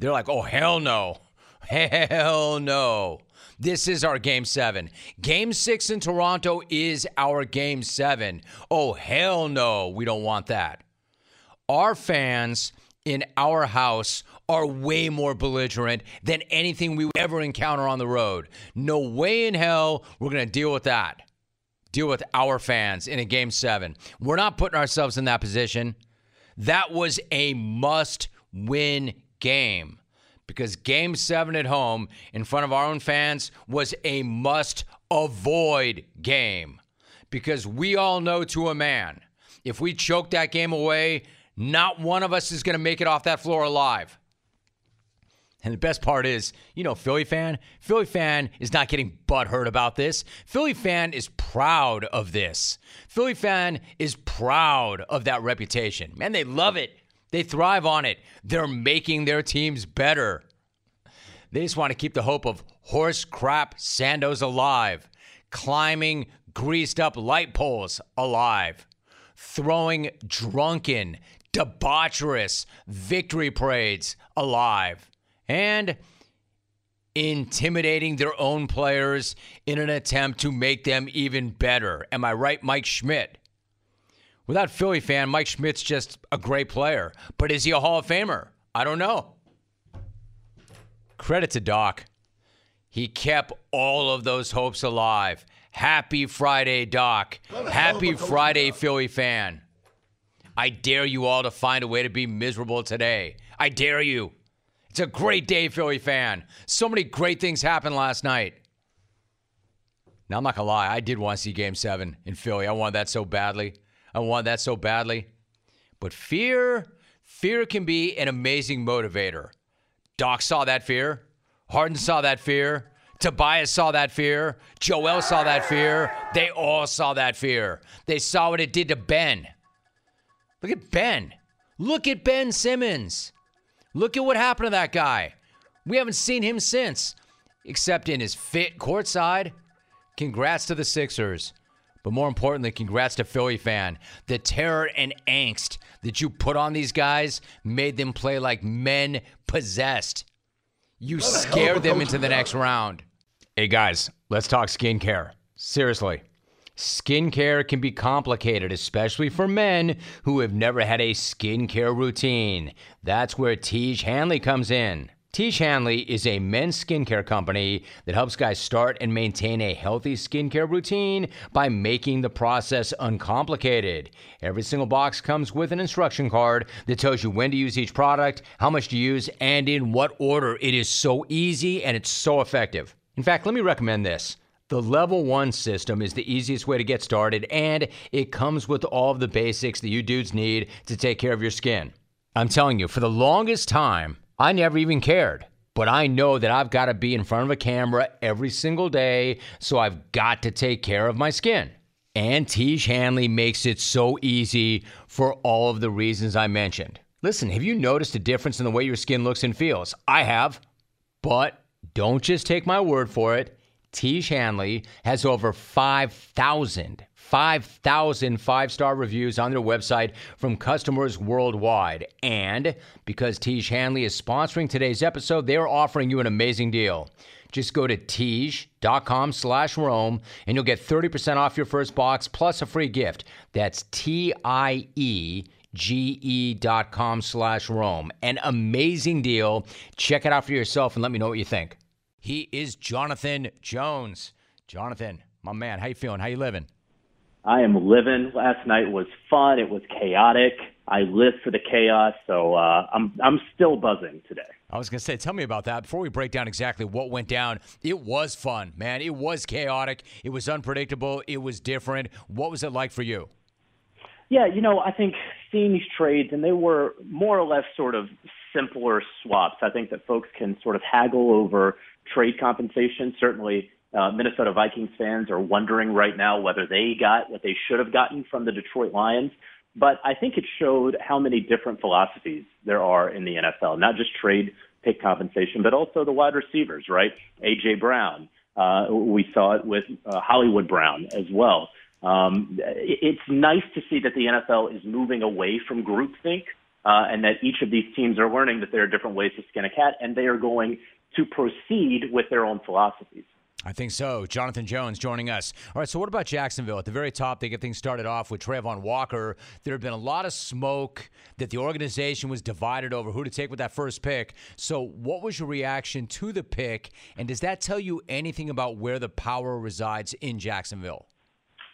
Speaker 2: They're like, oh, hell no. Hell no. This is our game seven. Game six in Toronto is our game seven. Oh, hell no. We don't want that. Our fans in our house are way more belligerent than anything we ever encounter on the road. No way in hell we're going to deal with that. Deal with our fans in a game seven. We're not putting ourselves in that position. That was a must win game because game seven at home in front of our own fans was a must avoid game. Because we all know to a man, if we choke that game away, not one of us is going to make it off that floor alive. And the best part is, you know, Philly fan, Philly fan is not getting butthurt about this. Philly fan is proud of this. Philly fan is proud of that reputation. Man, they love it. They thrive on it. They're making their teams better. They just want to keep the hope of horse crap Sandos alive, climbing greased up light poles alive, throwing drunken, debaucherous victory parades alive, and intimidating their own players in an attempt to make them even better. Am I right, Mike Schmidt? Without Philly fan, Mike Schmidt's just a great player. But is he a Hall of Famer? I don't know. Credit to Doc. He kept all of those hopes alive. Happy Friday, Doc. Happy Friday, Philly fan. I dare you all to find a way to be miserable today. I dare you. It's a great day, Philly fan. So many great things happened last night. Now, I'm not going to lie. I did want to see game seven in Philly. I wanted that so badly. I want that so badly. But fear, fear can be an amazing motivator. Doc saw that fear. Harden saw that fear. Tobias saw that fear. Joel saw that fear. They all saw that fear. They saw what it did to Ben. Look at Ben. Look at Ben Simmons. Look at what happened to that guy. We haven't seen him since, except in his fit courtside. Congrats to the Sixers. But more importantly, congrats to Philly fan. The terror and angst that you put on these guys made them play like men possessed. You scared them into the next round. Hey guys, let's talk skincare. Seriously. Skincare can be complicated, especially for men who have never had a skincare routine. That's where Tiege Hanley comes in. Tiege Hanley is a men's skincare company that helps guys start and maintain a healthy skincare routine by making the process uncomplicated. Every single box comes with an instruction card that tells you when to use each product, how much to use, and in what order. It is so easy and it's so effective. In fact, let me recommend this. The level one system is the easiest way to get started, and it comes with all of the basics that you dudes need to take care of your skin. I'm telling you, for the longest time, I never even cared. But I know that I've got to be in front of a camera every single day, so I've got to take care of my skin. And Tiege Hanley makes it so easy for all of the reasons I mentioned. Listen, have you noticed a difference in the way your skin looks and feels? I have. But don't just take my word for it. Tiege Hanley has over 5,000, 5,000 five star reviews on their website from customers worldwide. And because Tiege Hanley is sponsoring today's episode, they're offering you an amazing deal. Just go to Tiege.com slash Rome and you'll get 30% off your first box plus a free gift. That's T I E ge.com slash Rome. An amazing deal. Check it out for yourself and let me know what you think. He is Jonathan Jones. Jonathan, my man, how you feeling? How you living?
Speaker 12: I am living. Last night was fun. It was chaotic. I live for the chaos, so uh, I'm I'm still buzzing today.
Speaker 2: I was gonna say, tell me about that before we break down exactly what went down. It was fun, man. It was chaotic. It was unpredictable. It was different. What was it like for you?
Speaker 12: Yeah, you know, I think seeing these trades, and they were more or less sort of simpler swaps. I think that folks can sort of haggle over trade compensation. Certainly, uh, Minnesota Vikings fans are wondering right now whether they got what they should have gotten from the Detroit Lions. But I think it showed how many different philosophies there are in the NFL, not just trade pick compensation, but also the wide receivers, right? A.J. Brown. Uh, we saw it with uh, Hollywood Brown as well. Um, it's nice to see that the NFL is moving away from groupthink uh, and that each of these teams are learning that there are different ways to skin a cat and they are going to proceed with their own philosophies.
Speaker 2: I think so. Jonathan Jones joining us. All right, so what about Jacksonville? At the very top, they get things started off with Travon Walker. There had been a lot of smoke that the organization was divided over who to take with that first pick. So, what was your reaction to the pick? And does that tell you anything about where the power resides in Jacksonville?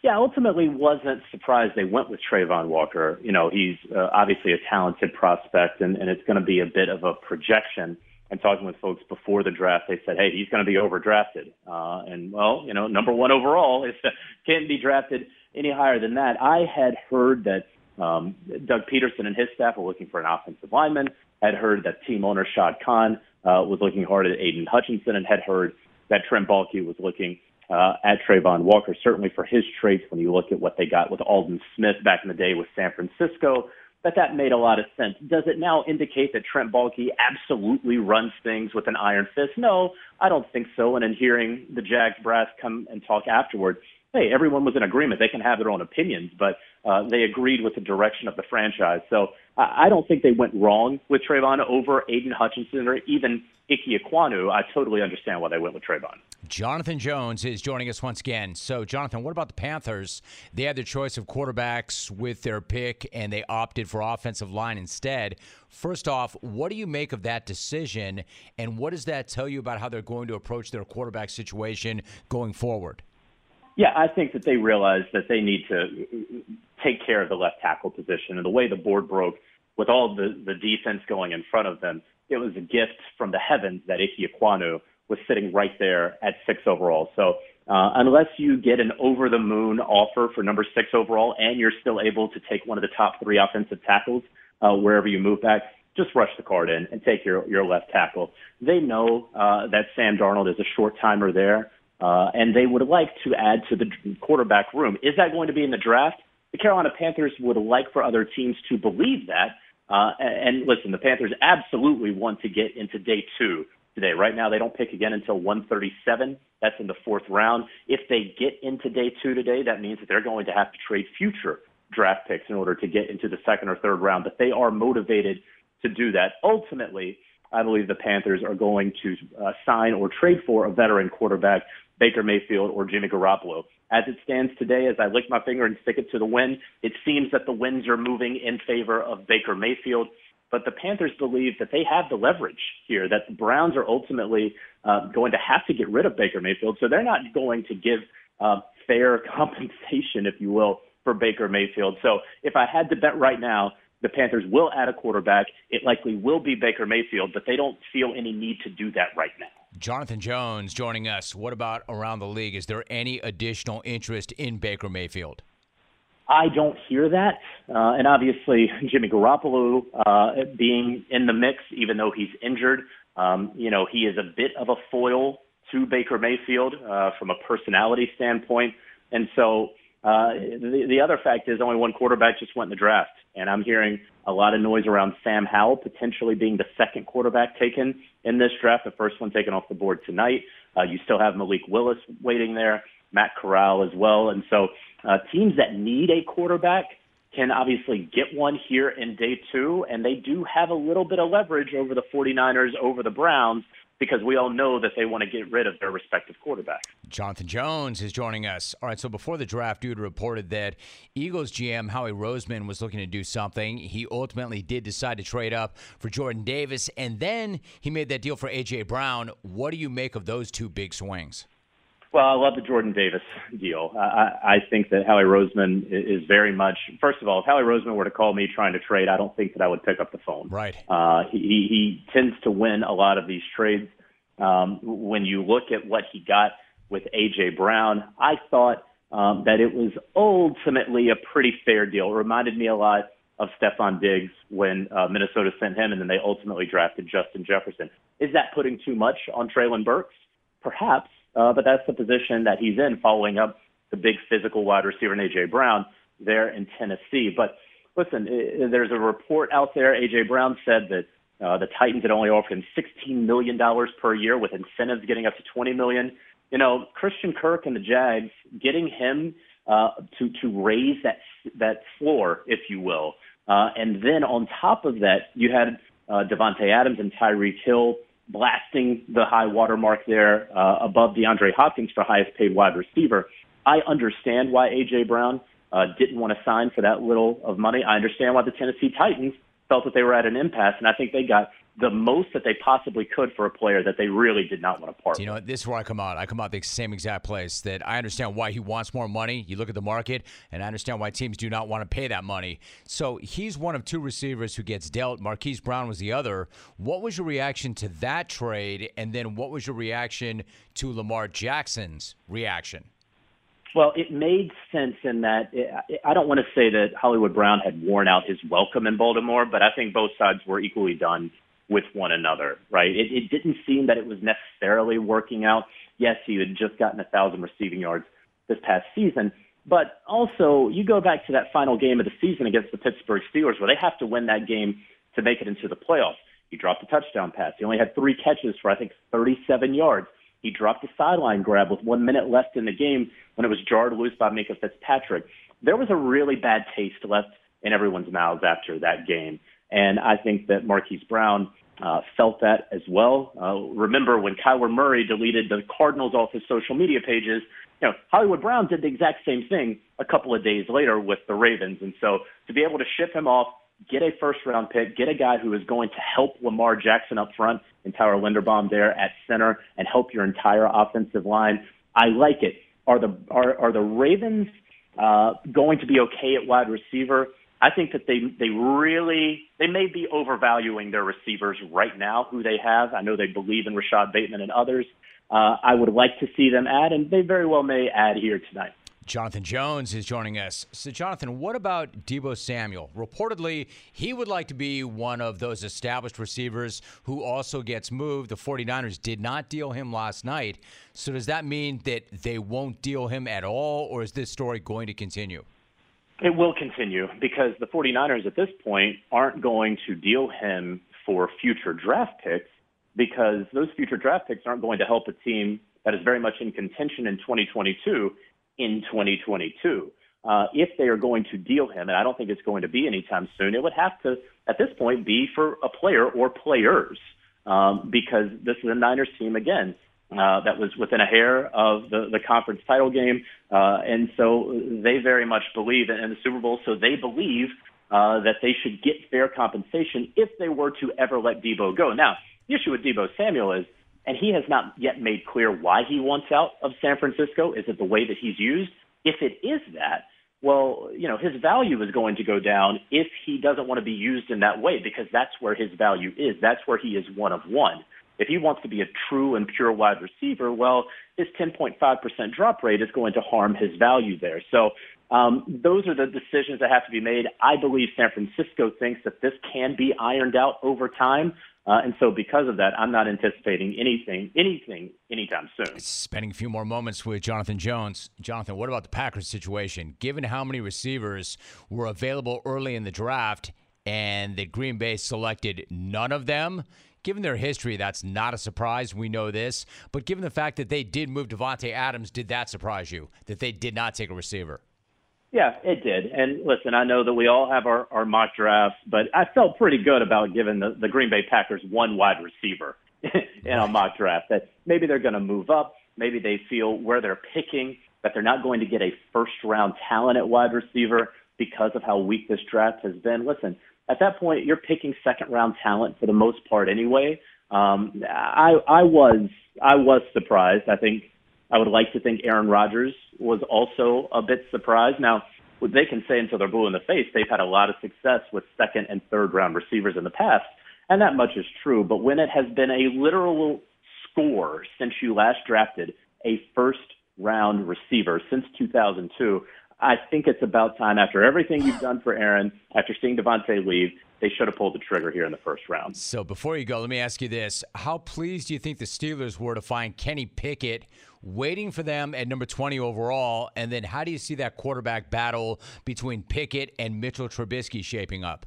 Speaker 12: Yeah, ultimately wasn't surprised they went with Travon Walker. You know, he's uh, obviously a talented prospect, and, and it's going to be a bit of a projection and talking with folks before the draft, they said, "Hey, he's going to be overdrafted." Uh, and well, you know, number one overall is can't be drafted any higher than that. I had heard that um, Doug Pederson and his staff were looking for an offensive lineman. Had heard that team owner Shad Khan uh, was looking hard at Aidan Hutchinson, and had heard that Trent Baalke was looking uh, at Travon Walker. Certainly for his traits, when you look at what they got with Aldon Smith back in the day with San Francisco, that that made a lot of sense. Does it now indicate that Trent Baalke absolutely runs things with an iron fist? No, I don't think so. And in hearing the Jags brass come and talk afterward, hey, everyone was in agreement. They can have their own opinions, but uh, they agreed with the direction of the franchise. So I, I don't think they went wrong with Travon over Aidan Hutchinson or even Ike Ekwonu. I totally understand why they went with Travon.
Speaker 2: Jonathan Jones is joining us once again. So, Jonathan, what about the Panthers? They had their choice of quarterbacks with their pick, and they opted for offensive line instead. First off, what do you make of that decision, and what does that tell you about how they're going to approach their quarterback situation going forward?
Speaker 12: Yeah, I think that they realize that they need to take care of the left tackle position. And the way the board broke with all the, the defense going in front of them, it was a gift from the heavens that Ike Ekwonu was sitting right there at six overall. So uh, unless you get an over the moon offer for number six overall and you're still able to take one of the top three offensive tackles uh, wherever you move back, just rush the card in and take your your left tackle. They know uh, that Sam Darnold is a short timer there, uh, and they would like to add to the quarterback room. Is that going to be in the draft? The Carolina Panthers would like for other teams to believe that. Uh, and listen, the Panthers absolutely want to get into day two today. Right now, they don't pick again until 137. That's in the fourth round. If they get into day two today, that means that they're going to have to trade future draft picks in order to get into the second or third round. But they are motivated to do that. Ultimately, I believe the Panthers are going to uh, sign or trade for a veteran quarterback, Baker Mayfield or Jimmy Garoppolo. As it stands today, as I lick my finger and stick it to the wind, it seems that the winds are moving in favor of Baker Mayfield. But the Panthers believe that they have the leverage here, that the Browns are ultimately uh, going to have to get rid of Baker Mayfield. So they're not going to give uh, fair compensation, if you will, for Baker Mayfield. So if I had to bet right now, the Panthers will add a quarterback. It likely will be Baker Mayfield, but they don't feel any need to do that right now.
Speaker 2: Jonathan Jones joining us. What about around the league? Is there any additional interest in Baker Mayfield?
Speaker 12: I don't hear that. Uh, and obviously, Jimmy Garoppolo uh, being in the mix, even though he's injured, um, you know, he is a bit of a foil to Baker Mayfield uh, from a personality standpoint. And so uh, the, the other fact is only one quarterback just went in the draft. And I'm hearing a lot of noise around Sam Howell potentially being the second quarterback taken in this draft, the first one taken off the board tonight. Uh, you still have Malik Willis waiting there, Matt Corral as well. And so uh, teams that need a quarterback can obviously get one here in day two, and they do have a little bit of leverage over the 49ers, over the Browns, because we all know that they want to get rid of their respective quarterbacks.
Speaker 2: Jonathan Jones is joining us. All right, so before the draft, dude reported that Eagles GM Howie Roseman was looking to do something. He ultimately did decide to trade up for Jordan Davis, and then he made that deal for A.J. Brown. What do you make of those two big swings?
Speaker 12: Well, I love the Jordan Davis deal. I, I think that Howie Roseman is very much. First of all, if Howie Roseman were to call me trying to trade, I don't think that I would pick up the phone.
Speaker 2: Right.
Speaker 12: Uh, he, he tends to win a lot of these trades. Um, when you look at what he got with AJ Brown, I thought um, that it was ultimately a pretty fair deal. It reminded me a lot of Stefon Diggs when uh, Minnesota sent him, and then they ultimately drafted Justin Jefferson. Is that putting too much on Treylon Burks? Perhaps uh, but that's the position that he's in, following up the big physical wide receiver AJ Brown there in Tennessee. But listen, there's a report out there. AJ Brown said that uh, the Titans had only offered him $16 million per year, with incentives getting up to 20 million. You know, Christian Kirk and the Jags getting him uh, to to raise that that floor, if you will, uh, and then on top of that, you had uh, Davante Adams and Tyreek Hill blasting the high watermark there uh, above DeAndre Hopkins for highest paid wide receiver. I understand why AJ Brown uh, didn't want to sign for that little of money. I understand why the Tennessee Titans felt that they were at an impasse, and I think they got the most that they possibly could for a player that they really did not want to part. With.
Speaker 2: You know, this is where I come out. I come out the same exact place that I understand why he wants more money. You look at the market, and I understand why teams do not want to pay that money. So he's one of two receivers who gets dealt. Marquise Brown was the other. What was your reaction to that trade, and then what was your reaction to Lamar Jackson's reaction?
Speaker 12: Well, it made sense in that it, I don't want to say that Hollywood Brown had worn out his welcome in Baltimore, but I think both sides were equally done with one another, right? It, it didn't seem that it was necessarily working out. Yes, he had just gotten a thousand receiving yards this past season, but also you go back to that final game of the season against the Pittsburgh Steelers where they have to win that game to make it into the playoffs. He dropped a touchdown pass. He only had three catches for I think 37 yards. He dropped a sideline grab with one minute left in the game when it was jarred loose by Minkah Fitzpatrick. There was a really bad taste left in everyone's mouths after that game. And I think that Marquise Brown uh, felt that as well. Uh, remember when Kyler Murray deleted the Cardinals off his social media pages, you know, Hollywood Brown did the exact same thing a couple of days later with the Ravens. And so to be able to ship him off, get a first round pick, get a guy who is going to help Lamar Jackson up front and Tyler Linderbaum there at center and help your entire offensive line. I like it. Are the are, are the Ravens uh, going to be okay at wide receiver? I think that they they really they may be overvaluing their receivers right now who they have. I know they believe in Rashod Bateman and others. Uh, I would like to see them add, and they very well may add here tonight.
Speaker 2: Jonathan Jones is joining us. So, Jonathan, what about Deebo Samuel? Reportedly, he would like to be one of those established receivers who also gets moved. The 49ers did not deal him last night. So, does that mean that they won't deal him at all, or is this story going to continue?
Speaker 12: It will continue because the 49ers at this point aren't going to deal him for future draft picks because those future draft picks aren't going to help a team that is very much in contention in 2022 in 2022. Uh, if they are going to deal him, and I don't think it's going to be anytime soon, it would have to, at this point, be for a player or players um, because this is a Niners team, again, uh, that was within a hair of the, the conference title game. Uh, and so they very much believe in the Super Bowl. So they believe uh, that they should get fair compensation if they were to ever let Deebo go. Now, the issue with Deebo Samuel is, and he has not yet made clear why he wants out of San Francisco. Is it the way that he's used? If it is that, well, you know, his value is going to go down if he doesn't want to be used in that way because that's where his value is. That's where he is one of one. If he wants to be a true and pure wide receiver, well, his 10.5% drop rate is going to harm his value there. So um, those are the decisions that have to be made. I believe San Francisco thinks that this can be ironed out over time. Uh, and so, because of that, I'm not anticipating anything, anything, anytime soon.
Speaker 2: Spending a few more moments with Jonathan Jones. Jonathan, what about the Packers situation? Given how many receivers were available early in the draft, and that Green Bay selected none of them, Given their history, that's not a surprise. We know this. But given the fact that they did move Davante Adams, did that surprise you that they did not take a receiver?
Speaker 12: Yeah, it did. And listen, I know that we all have our, our mock drafts, but I felt pretty good about giving the, the Green Bay Packers one wide receiver in a mock draft. That maybe they're going to move up. Maybe they feel where they're picking that they're not going to get a first round talent at wide receiver because of how weak this draft has been. Listen, at that point, you're picking second round talent for the most part anyway. Um, I, I was, I was surprised. I think I would like to think Aaron Rodgers was also a bit surprised. Now, what they can say until they're blue in the face, they've had a lot of success with second and third round receivers in the past, and that much is true. But when it has been a literal score since you last drafted a first round receiver since 2002, I think it's about time after everything you've done for Aaron, after seeing Davante leave, they should have pulled the trigger here in the first round.
Speaker 2: So before you go, let me ask you this. How pleased do you think the Steelers were to find Kenny Pickett waiting for them at number 20 overall? And then how do you see that quarterback battle between Pickett and Mitchell Trubisky shaping up?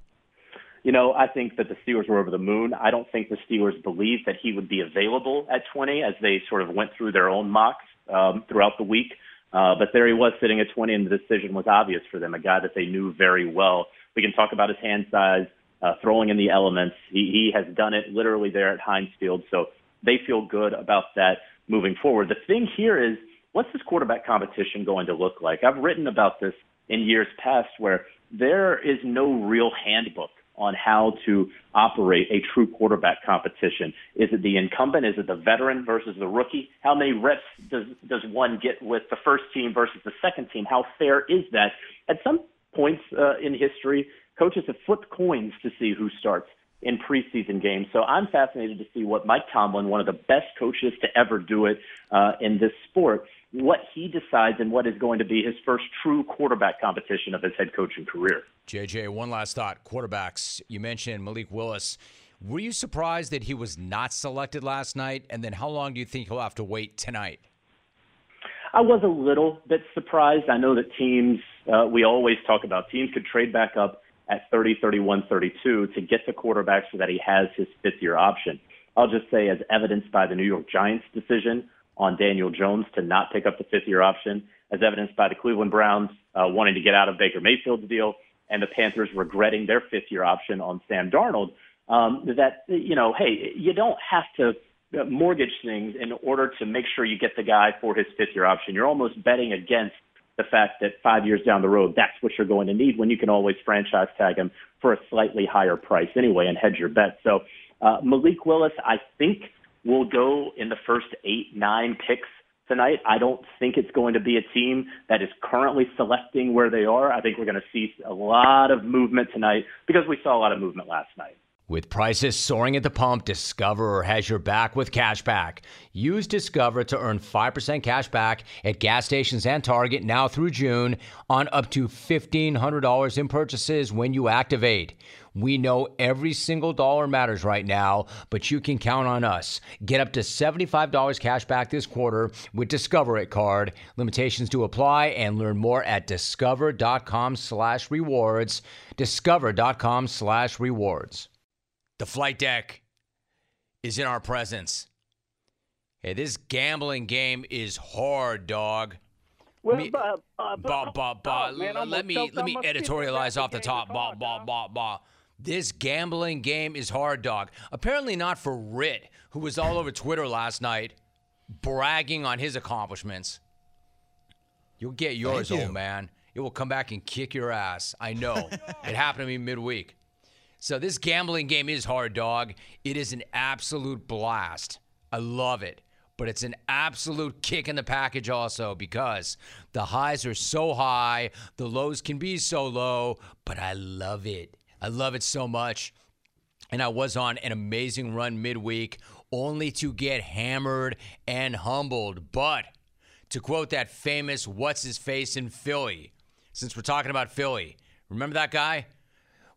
Speaker 12: You know, I think that the Steelers were over the moon. I don't think the Steelers believed that he would be available at 20 as they sort of went through their own mocks um, throughout the week. Uh, but there he was sitting at 20, and the decision was obvious for them, a guy that they knew very well. We can talk about his hand size, uh, throwing in the elements. He, he has done it literally there at Heinz Field, so they feel good about that moving forward. The thing here is, what's this quarterback competition going to look like? I've written about this in years past where there is no real handbook on how to operate a true quarterback competition. Is it the incumbent? Is it the veteran versus the rookie? How many reps does does one get with the first team versus the second team? How fair is that? At some points uh, in history, coaches have flipped coins to see who starts in preseason games. So I'm fascinated to see what Mike Tomlin, one of the best coaches to ever do it uh, in this sport, what he decides and what is going to be his first true quarterback competition of his head coaching career.
Speaker 2: JJ, one last thought. Quarterbacks, you mentioned Malik Willis. Were you surprised that he was not selected last night? And then how long do you think he'll have to wait tonight?
Speaker 12: I was a little bit surprised. I know that teams, uh, we always talk about teams could trade back up at 30, 31, 32 to get the quarterback so that he has his fifth year option. I'll just say, as evidenced by the New York Giants decision on Daniel Jones to not pick up the fifth year option, as evidenced by the Cleveland Browns uh, wanting to get out of Baker Mayfield's deal and the Panthers regretting their fifth year option on Sam Darnold, um, that, you know, hey, you don't have to mortgage things in order to make sure you get the guy for his fifth year option. You're almost betting against the fact that five years down the road, that's what you're going to need when you can always franchise tag him for a slightly higher price anyway and hedge your bet. So uh, Malik Willis, I think, will go in the first eight, nine picks tonight. I don't think it's going to be a team that is currently selecting where they are. I think we're going to see a lot of movement tonight because we saw a lot of movement last night.
Speaker 2: With prices soaring at the pump, Discover has your back with cash back. Use Discover to earn 5% cash back at gas stations and Target now through June on up to $1,500 in purchases when you activate. We know every single dollar matters right now, but you can count on us. Get up to $75 cash back this quarter with Discover It card. Limitations to apply and learn more at discover.com slash rewards. Discover.com slash rewards. The flight deck is in our presence. Hey, this gambling game is hard, dog.
Speaker 13: Well,
Speaker 2: me, bah, bah, bah,
Speaker 13: oh, man,
Speaker 2: let me let me editorialize off the
Speaker 13: Game
Speaker 2: top.
Speaker 13: is
Speaker 2: Bah,
Speaker 13: hard,
Speaker 2: bah, bah, bah. This gambling game is hard, dog. Apparently not for Rit, who was all over Twitter last night bragging on his accomplishments. You'll get yours,
Speaker 14: you.
Speaker 2: old man. It will come back and kick your ass. I know. it happened to me midweek. So this gambling game is hard, dog. It is an absolute blast. I love it. But it's an absolute kick in the package also because the highs are so high, the lows can be so low, but I love it. I love it so much. And I was on an amazing run midweek only to get hammered and humbled. But to quote that famous what's his face in Philly, since we're talking about Philly, remember that guy?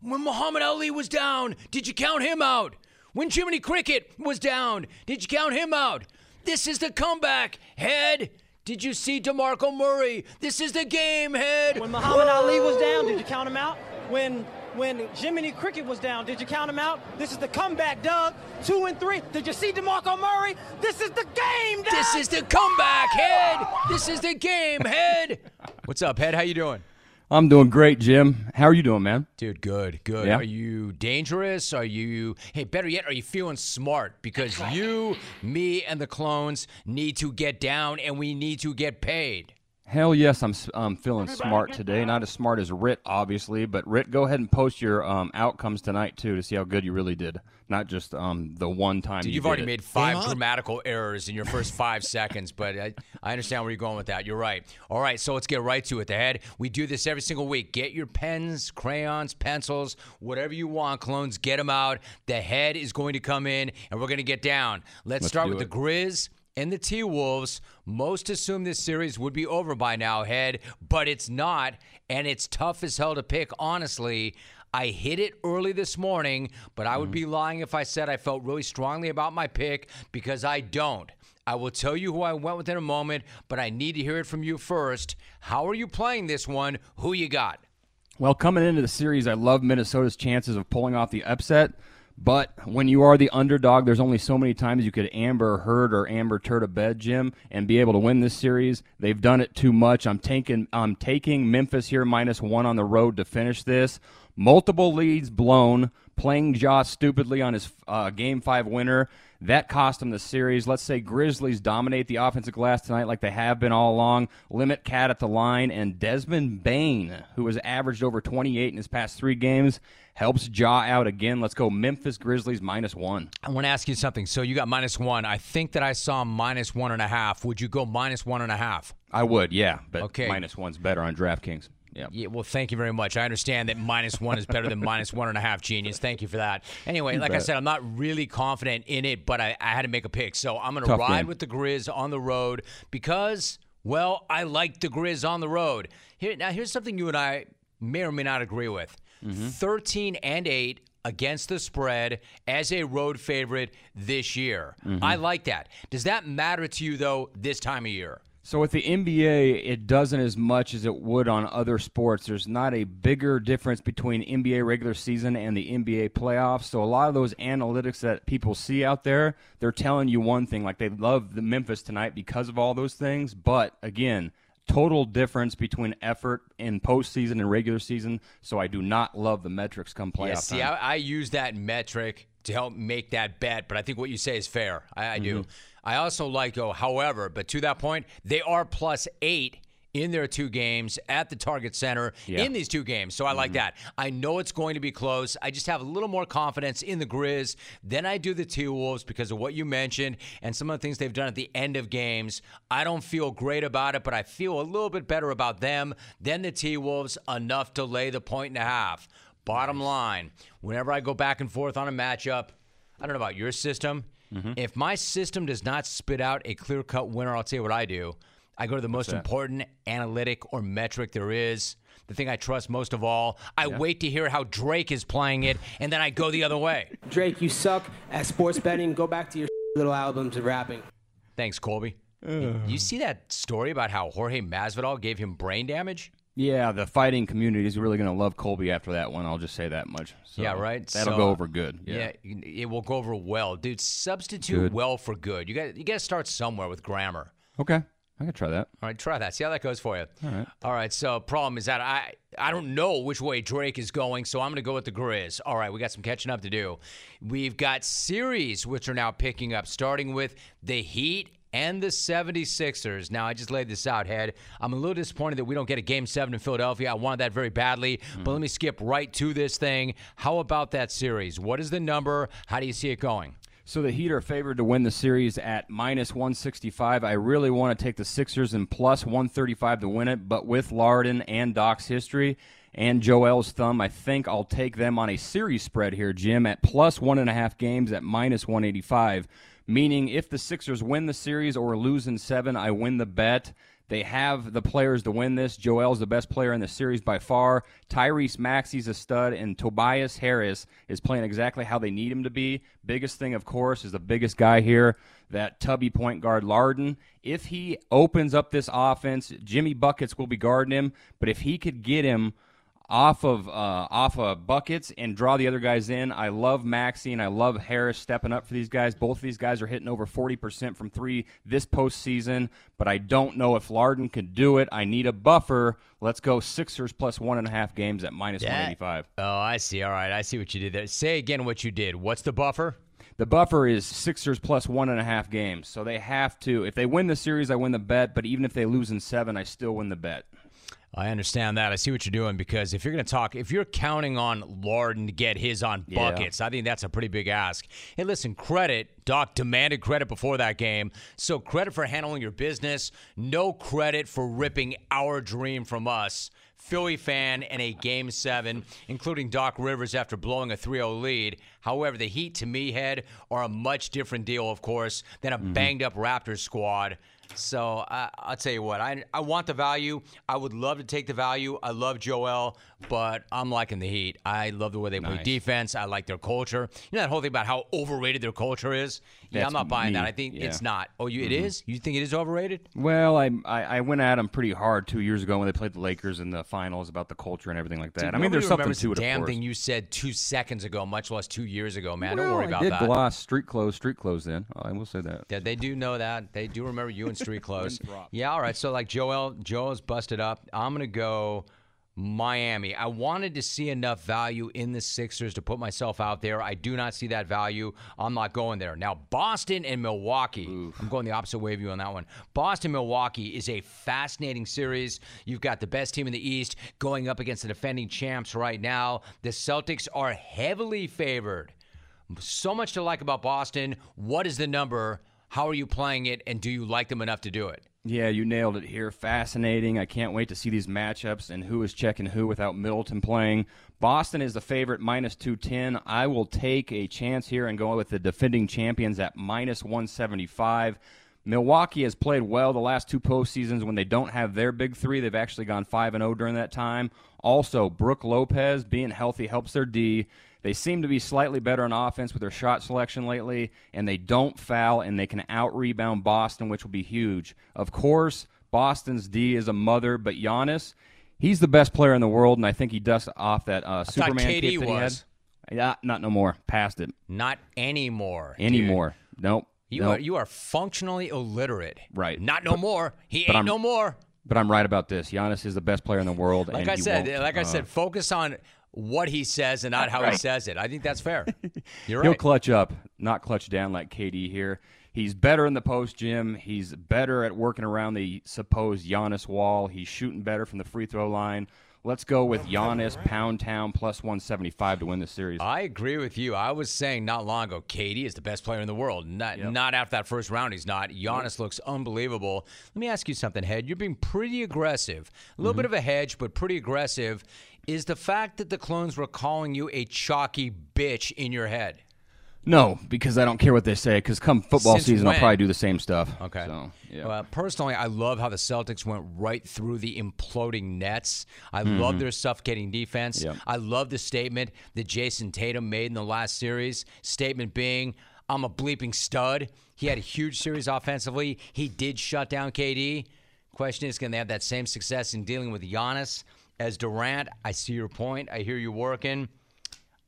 Speaker 2: When Muhammad Ali was down, did you count him out? When Jiminy Cricket was down, did you count him out? This is the comeback, head. Did you see DeMarco Murray? This is the game, head.
Speaker 15: When Muhammad Ali was down, did you count him out? When when Jiminy Cricket was down, did you count him out? This is the comeback, Doug. Two and three. Did you see DeMarco Murray? This is the game, Doug.
Speaker 2: This is the comeback, head. This is the game, head. What's up, head? How you doing?
Speaker 14: I'm doing great, Jim. How are you doing, man?
Speaker 2: Dude, good, good.
Speaker 14: Yeah.
Speaker 2: Are you dangerous? Are you, hey, better yet, are you feeling smart? Because you, me, and the clones need to get down and we need to get paid.
Speaker 14: Hell yes, I'm s- um, feeling smart today. Not as smart as Rit, obviously, but Rit, go ahead and post your um, outcomes tonight too to see how good you really did. Not just um, the one time.
Speaker 2: Dude,
Speaker 14: you
Speaker 2: you've
Speaker 14: did
Speaker 2: already
Speaker 14: it.
Speaker 2: made five grammatical errors in your first five seconds, but I, I understand where you're going with that. You're right. All right, so let's get right to it. The head. We do this every single week. Get your pens, crayons, pencils, whatever you want, clones. Get them out. The head is going to come in, and we're going to get down. Let's,
Speaker 14: Let's
Speaker 2: start with
Speaker 14: it.
Speaker 2: the Grizz and the T Wolves. Most assume this series would be over by now, head, but it's not, and it's tough as hell to pick, honestly. I hit it early this morning, but I would be lying if I said I felt really strongly about my pick because I don't. I will tell you who I went with in a moment, but I need to hear it from you first. How are you playing this one? Who you got?
Speaker 14: Well, coming into the series, I love Minnesota's chances of pulling off the upset. But when you are the underdog, there's only so many times you could Amber Heard or Amber Turd a bed, Jim, and be able to win this series. They've done it too much. I'm taking I'm taking Memphis here minus one on the road to finish this. Multiple leads blown, playing Josh stupidly on his uh, game five winner. That cost him the series. Let's say Grizzlies dominate the offensive glass tonight like they have been all along. Limit Cat at the line, and Desmond Bane, who has averaged over 28 in his past three games, helps Ja out again. Let's go Memphis Grizzlies minus one.
Speaker 2: I want to ask you something. So you got minus one. I think that I saw minus one and a half. Would you go minus one and a half?
Speaker 14: I would, yeah, but
Speaker 2: Okay.
Speaker 14: minus one's better on DraftKings. Yeah.
Speaker 2: Yeah, well, thank you very much. I understand that minus one is better than minus one and a half, genius. Thank you for that. Anyway, like I said, I'm not really confident in it, but I, I had to make a pick. So I'm going to ride
Speaker 14: game.
Speaker 2: with the Grizz on the road because, well, I like the Grizz on the road. Here, now, here's something you and I may or may not agree with 13 and 8 against the spread as a road favorite this year. I like that. Does that matter to you, though, this time of year?
Speaker 14: So with the NBA, it doesn't as much as it would on other sports. There's not a bigger difference between NBA regular season and the NBA playoffs. So a lot of those analytics that people see out there, they're telling you one thing, like they love the Memphis tonight because of all those things. But again, total difference between effort in postseason and regular season. So I do not love the metrics come playoff
Speaker 2: Yeah, see. I, I use that metric to help make that bet, but I think what you say is fair. I, I do.
Speaker 14: Mm-hmm.
Speaker 2: I also like, oh, however, but to that point, they are plus eight in their two games at the Target Center
Speaker 14: Yeah.
Speaker 2: in these two games. So I like mm-hmm. that. I know it's going to be close. I just have a little more confidence in the Grizz than I do the T Wolves because of what you mentioned and some of the things they've done at the end of games. I don't feel great about it, but I feel a little bit better about them than the T Wolves enough to lay the point and a half. Bottom line, whenever I go back and forth on a matchup, I don't know about your system.
Speaker 14: Mm-hmm.
Speaker 2: If my system does not spit out a clear cut winner, I'll tell you what I do. I go to the most
Speaker 14: that?
Speaker 2: important analytic or metric there is, the thing I trust most of all. I wait to hear how Drake is playing it, and then I go the other way.
Speaker 13: Drake, you suck at sports betting. Go back to your little albums and rapping.
Speaker 2: Thanks, Colby. You see that story about how Jorge Masvidal gave him brain damage?
Speaker 14: Yeah, the fighting community is really going to love Colby after that one. I'll just say that much. So
Speaker 2: yeah, right.
Speaker 14: That'll
Speaker 2: So,
Speaker 14: go uh, over good. Yeah.
Speaker 2: it will go over well, dude. Substitute
Speaker 14: Good.
Speaker 2: well for good. You got you got to start somewhere with grammar.
Speaker 14: Okay, I could try that.
Speaker 2: All right, try that. See how that goes for you.
Speaker 14: All right.
Speaker 2: All right. So problem is that I I don't know which way Drake is going, so I'm going to go with the Grizz. All right, we got some catching up to do. We've got series which are now picking up, starting with the Heat and the 76ers. Now, I just laid this out, Head. I'm a little disappointed that we don't get a game seven in Philadelphia. I wanted that very badly, but mm-hmm. let me skip right to this thing. How about that series? What is the number? How do you see it going?
Speaker 14: So the Heat are favored to win the series at minus 165. I really want to take the Sixers and plus 135 to win it, but with Larden and Doc's history and Joel's thumb, I think I'll take them on a series spread here, Jim, at plus one and a half games at minus 185. Meaning, if the Sixers win the series or lose in seven, I win the bet. They have the players to win this. Joel's the best player in the series by far. Tyrese Maxey's a stud, and Tobias Harris is playing exactly how they need him to be. Biggest thing, of course, is the biggest guy here, that tubby point guard Larden. If he opens up this offense, Jimmy Buckets will be guarding him, but if he could get him off of uh, off of buckets and draw the other guys in. I love Maxey and I love Harris stepping up for these guys. Both of these guys are hitting over 40% from three this postseason, but I don't know if Larden could do it. I need a buffer. Let's go Sixers plus one and a half games at minus
Speaker 2: Yeah.
Speaker 14: 185.
Speaker 2: Oh, I see. All right. I see what you did there. Say again what you did. What's the buffer?
Speaker 14: The buffer is Sixers plus one and a half games. So they have to. If they win the series, I win the bet. But even if they lose in seven, I still win the bet.
Speaker 2: I understand that. I see what you're doing because if you're going to talk, if you're counting on Larden to get his on
Speaker 14: Yeah.
Speaker 2: buckets, I think that's a pretty big ask. Hey, listen, credit. Doc demanded credit before that game. So credit for handling your business. No credit for ripping our dream from us. Philly fan in a game seven, including Doc Rivers after blowing a 3 0 lead. However, the Heat, to me, head, are a much different deal, of course, than a mm-hmm. banged up Raptors squad. So uh, I'll tell you what, I, I want the value. I would love to take the value. I love Joel, but I'm liking the Heat. I love the way they play defense. I like their culture. You know that whole thing about how overrated their culture is? Yeah,
Speaker 14: That's
Speaker 2: I'm not buying
Speaker 14: me.
Speaker 2: that. I think
Speaker 14: Yeah.
Speaker 2: it's not. Oh, you, it
Speaker 14: Mhm.
Speaker 2: is? You think it is overrated?
Speaker 14: Well, I, I I went at them pretty hard two years ago when they played the Lakers in the finals about the culture and everything like that.
Speaker 2: Dude,
Speaker 14: I mean, there's something to it,
Speaker 2: damn thing you said two seconds ago, much less two years ago, man.
Speaker 14: Well,
Speaker 2: Don't worry
Speaker 14: I
Speaker 2: about
Speaker 14: did
Speaker 2: that.
Speaker 14: gloss street clothes, street clothes. Then I will say that.
Speaker 2: Yeah, they do know that. They do remember you street
Speaker 14: close.
Speaker 2: Yeah, all right. So like Joel, Joel's busted up. I'm gonna go Miami. I wanted to see enough value in the Sixers to put myself out there. I do not see that value. I'm not going there. Now, Boston and Milwaukee. I'm going the opposite way of you on that one. Boston Milwaukee is a fascinating series. You've got the best team in the East going up against the defending champs right now. The Celtics are heavily favored. So much to like about Boston. What is the number? How are you playing it? And do you like them enough to do it?
Speaker 14: Yeah, you nailed it here. Fascinating. I can't wait to see these matchups and who is checking who without Middleton playing. Boston is the favorite, minus 210. I will take a chance here and go with the defending champions at minus 175. Milwaukee has played well the last two postseasons when they don't have their big three. They've actually gone 5 and 0 during that time. Also, Brook Lopez being healthy helps their D. They seem to be slightly better on offense with their shot selection lately, and they don't foul, and they can out rebound Boston, which will be huge. Of course, Boston's D is a mother, but Giannis, he's the best player in the world, and I think he dusts off that uh, Superman
Speaker 2: KD
Speaker 14: cape that
Speaker 2: was.
Speaker 14: he had. Yeah, not no more. Past it.
Speaker 2: Not anymore. dude.
Speaker 14: Anymore. Nope.
Speaker 2: You
Speaker 14: Nope.
Speaker 2: are you are functionally illiterate.
Speaker 14: Right.
Speaker 2: Not no more. He ain't
Speaker 14: I'm-
Speaker 2: no more.
Speaker 14: But I'm right about this. Giannis is the best player in the world.
Speaker 2: Like I said, like I
Speaker 14: uh,
Speaker 2: said, focus on what he says and not how he says it. I think that's fair. You're right.
Speaker 14: He'll clutch up, not clutch down like KD here. He's better in the post, Jim. He's better at working around the supposed Giannis wall. He's shooting better from the free throw line. Let's go with Giannis, Pound Town, plus 175 to win the series.
Speaker 2: I agree with you. I was saying not long ago, KD is the best player in the world. Not not after that first round, he's not. Giannis looks unbelievable. Let me ask you something, Head. You're being pretty aggressive. A little
Speaker 14: Mm-hmm.
Speaker 2: bit of a hedge, but pretty aggressive Is the fact that the clones were calling you a chalky bitch in your head?
Speaker 14: No, because I don't care what they say. Because come football
Speaker 2: Since
Speaker 14: season,
Speaker 2: when?
Speaker 14: I'll probably do the same stuff.
Speaker 2: Okay.
Speaker 14: So, yeah.
Speaker 2: Well, personally, I love how the Celtics went right through the imploding Nets. I love mm-hmm. their suffocating defense.
Speaker 14: Yep.
Speaker 2: I love the statement that Jayson Tatum made in the last series. Statement being, I'm a bleeping stud. He had a huge series offensively. He did shut down KD. Question is, can they have that same success in dealing with Giannis as Durant? I see your point. I hear you working.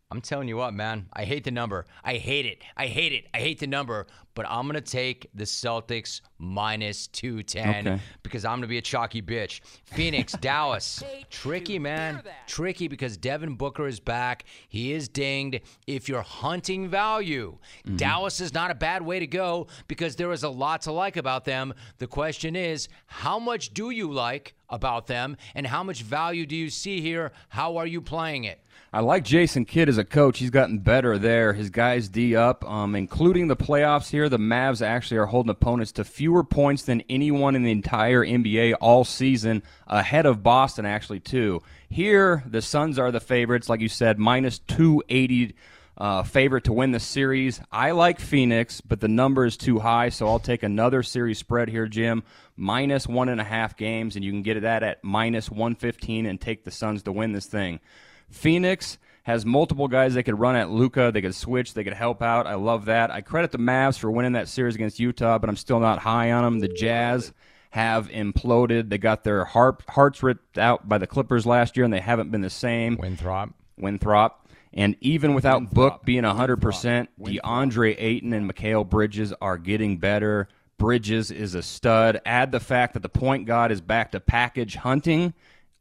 Speaker 2: I'm telling you what, man. I hate the number. I hate it. I hate it. I hate the number. But I'm going to take the Celtics minus 210
Speaker 14: Okay.
Speaker 2: because I'm going to be a chalky bitch. Phoenix, Dallas. Tricky, man. Tricky because Devin Booker is back. He is dinged. If you're hunting value,
Speaker 14: Mm-hmm.
Speaker 2: Dallas is not a bad way to go because there is a lot to like about them. The question is, how much do you like about them and how much value do you see here? How are you playing it?
Speaker 14: I like Jason Kidd as a coach. He's gotten better there. His guys D up, um, including the playoffs here. The Mavs actually are holding opponents to fewer points than anyone in the entire NBA all season, ahead of Boston actually too. Here, the Suns are the favorites, like you said, minus two eighty. Uh, favorite to win the series. I like Phoenix, but the number is too high, so I'll take another series spread here, Jim. Minus one and a half games, and you can get that at minus 115 and take the Suns to win this thing. Phoenix has multiple guys they could run at Luka. They could switch. They could help out. I love that. I credit the Mavs for winning that series against Utah, but I'm still not high on them. The Jazz have imploded. They got their heart, hearts ripped out by the Clippers last year, and they haven't been the same.
Speaker 2: Winthrop.
Speaker 14: Winthrop. And even without Book being 100%, DeAndre Ayton and Mikal Bridges are getting better. Bridges is a stud. Add the fact that the point guard is back to package hunting.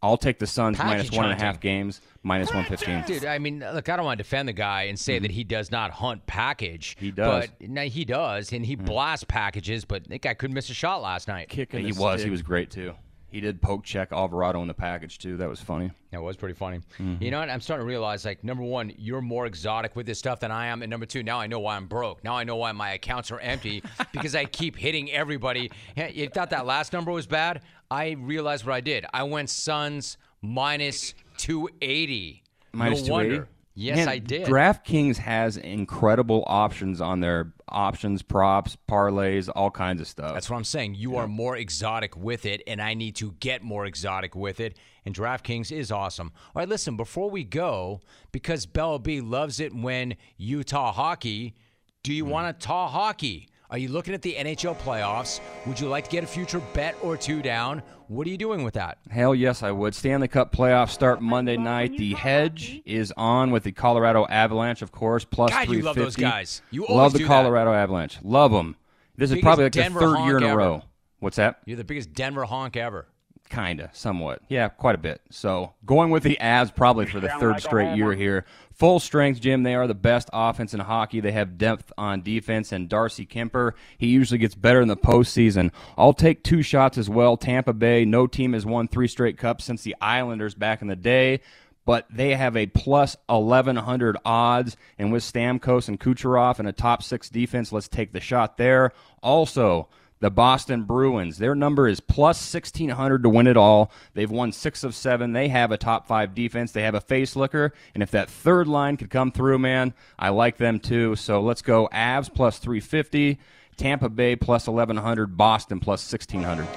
Speaker 14: I'll take the Suns minus
Speaker 2: Package
Speaker 14: one and a half
Speaker 2: hunting.
Speaker 14: games, minus 115.
Speaker 2: Dude, I mean, look, I don't want to defend the guy and say that he does not hunt package. He
Speaker 14: does.
Speaker 2: But no, he does, and he blasts packages, but that guy couldn't miss a shot last night.
Speaker 14: Kicking he was. He was great, too. He did poke check Alvarado in the package, too. That was funny.
Speaker 2: That was pretty funny.
Speaker 14: Mhm.
Speaker 2: You know what? I'm starting to realize, like, number one, you're more exotic with this stuff than I am, and number two, now I know why I'm broke. Now I know why my accounts are empty because I keep hitting everybody. Hey, You thought that last number was bad? I realized what I did. I went Suns minus 280.
Speaker 14: Minus
Speaker 2: no
Speaker 14: 280?
Speaker 2: wonder. Yes,
Speaker 14: Man,
Speaker 2: I did.
Speaker 14: DraftKings has incredible options on their options, props, parlays, all kinds of stuff.
Speaker 2: That's what I'm saying. You are more exotic with it, and I need to get more exotic with it. And DraftKings is awesome. All right, listen, before we go, because Bella B loves it when Utah hockey, do you hmm. want to taw hockey? Are you looking at the NHL playoffs? Would you like to get a future bet or two down? What are you doing with that?
Speaker 14: Hell yes, I would. Stanley Cup playoffs start Monday night. The hedge is on with the Colorado Avalanche, of course, plus
Speaker 2: God, you love those guys. You always
Speaker 14: love the
Speaker 2: do that.
Speaker 14: Colorado Avalanche. Love them. This is probably like
Speaker 2: Denver
Speaker 14: the third year in a
Speaker 2: ever.
Speaker 14: row. What's that?
Speaker 2: You're the biggest Denver honk ever.
Speaker 14: Kinda, somewhat. Yeah, quite a bit. So going with the Avs probably for the third
Speaker 2: like
Speaker 14: straight year here. Full strength, Jim. They are the best offense in hockey. They have depth on defense, and Darcy Kuemper, he usually gets better in the postseason. I'll take two shots as well. Tampa Bay, no team has won three straight cups since the Islanders back in the day. But they have a plus 1,100 odds. And with Stamkos and Kucherov and a top six defense, let's take the shot there. Also, the Boston Bruins. Their number is plus 1,600 to win it all. They've won six of seven. They have a top five defense. They have a face licker. And if that third line could come through, man, I like them too. So let's go Avs plus 350, Tampa Bay plus 1,100, Boston plus 1,600.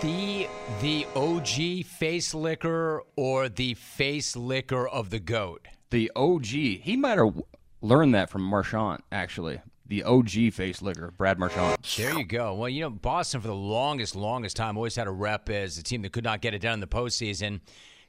Speaker 2: The the OG face licker or the face licker of the goat?
Speaker 14: The OG. He might have learned that from Marchand, actually. The OG face licker, Brad Marchand.
Speaker 2: There you go. Well, you know, Boston for the longest, longest time always had a rep as a team that could not get it done in the postseason.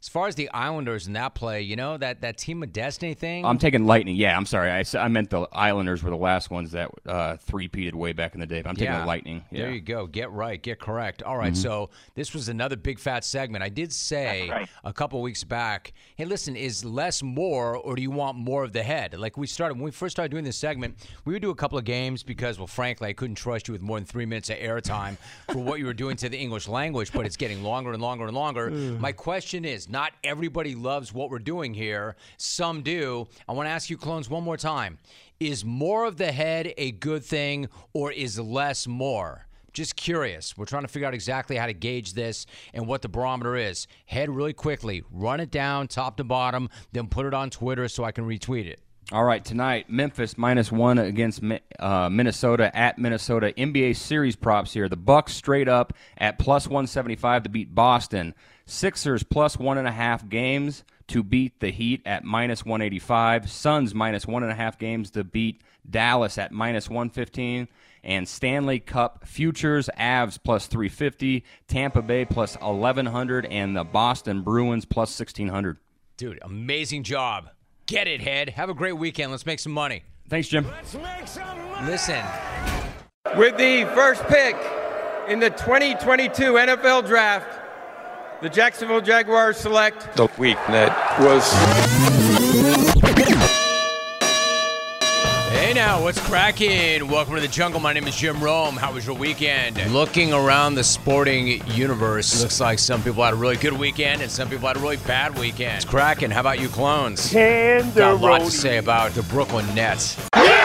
Speaker 2: As far as the Islanders in that play, you know that that team of destiny thing.
Speaker 14: I'm taking Lightning. Yeah, I'm sorry. I, I meant the Islanders were the last ones that uh, three-peated way back in the day. But I'm taking
Speaker 2: Yeah.
Speaker 14: Lightning. Yeah.
Speaker 2: There you go. Get right. Get correct. All right,
Speaker 14: Mhm.
Speaker 2: So this was another big fat segment. I did say a couple weeks back. Hey, listen, is less more, or do you want more of the head? Like we started when we first started doing this segment, we would do a couple of games because, well, frankly, I couldn't trust you with more than three minutes of airtime for what you were doing to the English language. But it's getting longer and longer and longer. My question is, not everybody loves what we're doing here. Some do. I want to ask you, clones, one more time. Is more of the head a good thing or is less more? Just curious. We're trying to figure out exactly how to gauge this and what the barometer is. Head really quickly, run it down top to bottom, then put it on Twitter so I can retweet it.
Speaker 14: All right, tonight Memphis minus one against uh, Minnesota at Minnesota. NBA series props here. The Bucks straight up at plus one seventy five to beat Boston. Sixers plus one and a half games to beat the Heat at minus one eighty five. Suns minus one and a half games to beat Dallas at minus one fifteen. And Stanley Cup futures, Avs plus 350, Tampa Bay plus 1100, and the Boston Bruins plus 1600.
Speaker 2: Dude, amazing job. Get it, head. Have a great weekend. Let's make some money.
Speaker 14: Thanks, Jim. Let's make some money.
Speaker 2: Listen.
Speaker 3: With the first pick in the 2022 NFL Draft, the Jacksonville Jaguars select
Speaker 16: the week that was.
Speaker 2: Hey now, what's cracking? Welcome to the jungle. My name is Jim Rome. How was your weekend? Looking around the sporting universe, looks like some people had a really good weekend and some people had a really bad weekend. It's cracking. How about you, clones?
Speaker 8: And
Speaker 2: Got a lot to say about the Brooklyn Nets.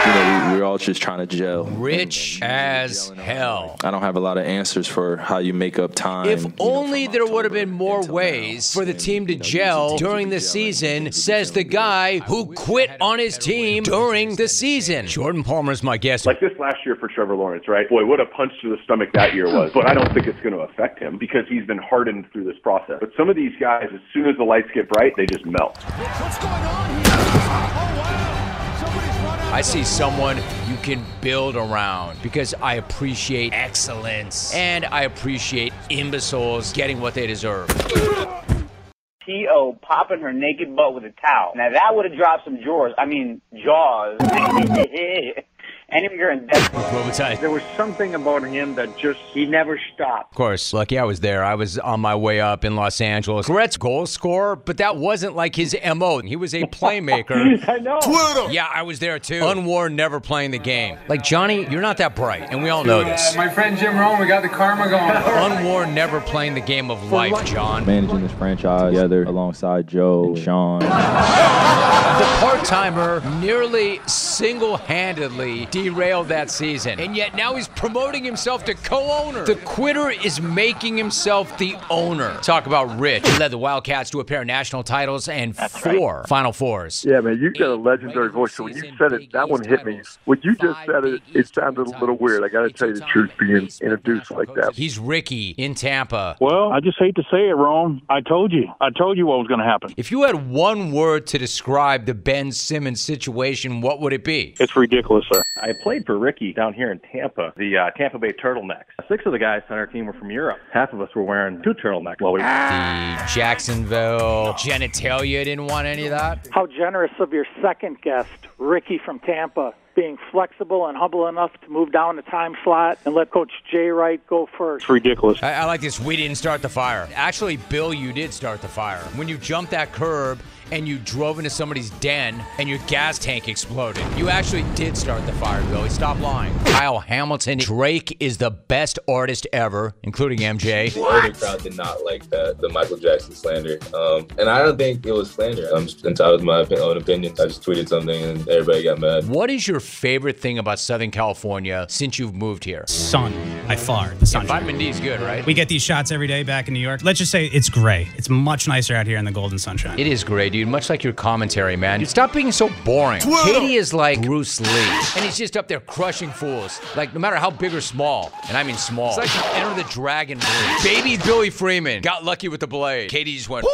Speaker 17: You know, we, we're all just trying to gel.
Speaker 2: Rich as hell.
Speaker 17: I don't have a lot of answers for how you make up time.
Speaker 2: If only there would have been more ways for the team to gel during the season, says the guy who quit on his team during the season. Jordan Palmer's my guest.
Speaker 18: Like this last year for Trevor Lawrence, right? Boy, what a punch to the stomach that year was. But I don't think it's going to affect him because he's been hardened through this process. But some of these guys, as soon as the lights get bright, they just melt.
Speaker 2: I see someone you can build around because I appreciate excellence and I appreciate imbeciles getting what they deserve.
Speaker 19: T.O. popping her naked butt with a towel. Now that would have dropped some jaws. I mean, jaws. Any of your
Speaker 2: Robotite.
Speaker 20: There was something about him that just, he never stopped.
Speaker 2: Of course, lucky I was there. I was on my way up in Los Angeles. Gretz goal scorer, but that wasn't like his MO. He was a playmaker.
Speaker 20: I know.
Speaker 2: Twitter. Yeah, I was there too. Unworn, never playing the game. Like, Johnny, you're not that bright, and we all know this.
Speaker 21: my friend Jim Rome, we got the karma going.
Speaker 2: Unworn, never playing the game of life, John.
Speaker 17: Managing this franchise together alongside Joe and Sean.
Speaker 2: The part timer nearly single handedly derailed that season. And yet now he's promoting himself to co owner. The quitter is making himself the owner. Talk about Rich. He led the Wildcats to a pair of national titles and four Final Fours.
Speaker 22: Yeah, man, you got a legendary voice. So when you said it, that one hit me. When you just said it, it sounded a little weird. I got to tell you the truth, being introduced like that.
Speaker 2: He's Ricky in Tampa.
Speaker 23: Well, I just hate to say it, Rome. I told you. I told you what was going to happen.
Speaker 2: If you had one word to describe the Ben Simmons situation, what would it be?
Speaker 23: It's ridiculous, sir.
Speaker 18: I played for Ricky down here in Tampa, the uh, Tampa Bay Turtlenecks. Six of the guys on our team were from Europe. Half of us were wearing two turtlenecks. Well, we
Speaker 2: The Jacksonville genitalia didn't want any of that.
Speaker 24: How generous of your second guest, Ricky from Tampa, being flexible and humble enough to move down the time slot and let Coach Jay Wright go first.
Speaker 23: It's ridiculous.
Speaker 2: I, I like this. We didn't start the fire. Actually, Bill, you did start the fire. When you jumped that curb and you drove into somebody's den and your gas tank exploded. You actually did start the fire, Billy. Stop lying. Kyle Hamilton. Drake is the best artist ever, including MJ.
Speaker 25: The older crowd did not like that, the Michael Jackson slander. Um, and I don't think it was slander. I'm just entitled to my own opinion. I just tweeted something and everybody got mad.
Speaker 2: What is your favorite thing about Southern California since you've moved here?
Speaker 26: Sun, by far. The sun.
Speaker 2: Vitamin D is good, right?
Speaker 26: We get these shots every day back in New York. Let's just say it's gray. It's much nicer out here in the golden sunshine.
Speaker 2: It is great, dude. Much like your commentary, man. Dude, stop being so boring. KD is like Bruce Lee, and he's just up there crushing fools. Like, no matter how big or small, and I mean small. It's like you Enter the Dragon. Baby Billy Freeman got lucky with the blade. KD just went.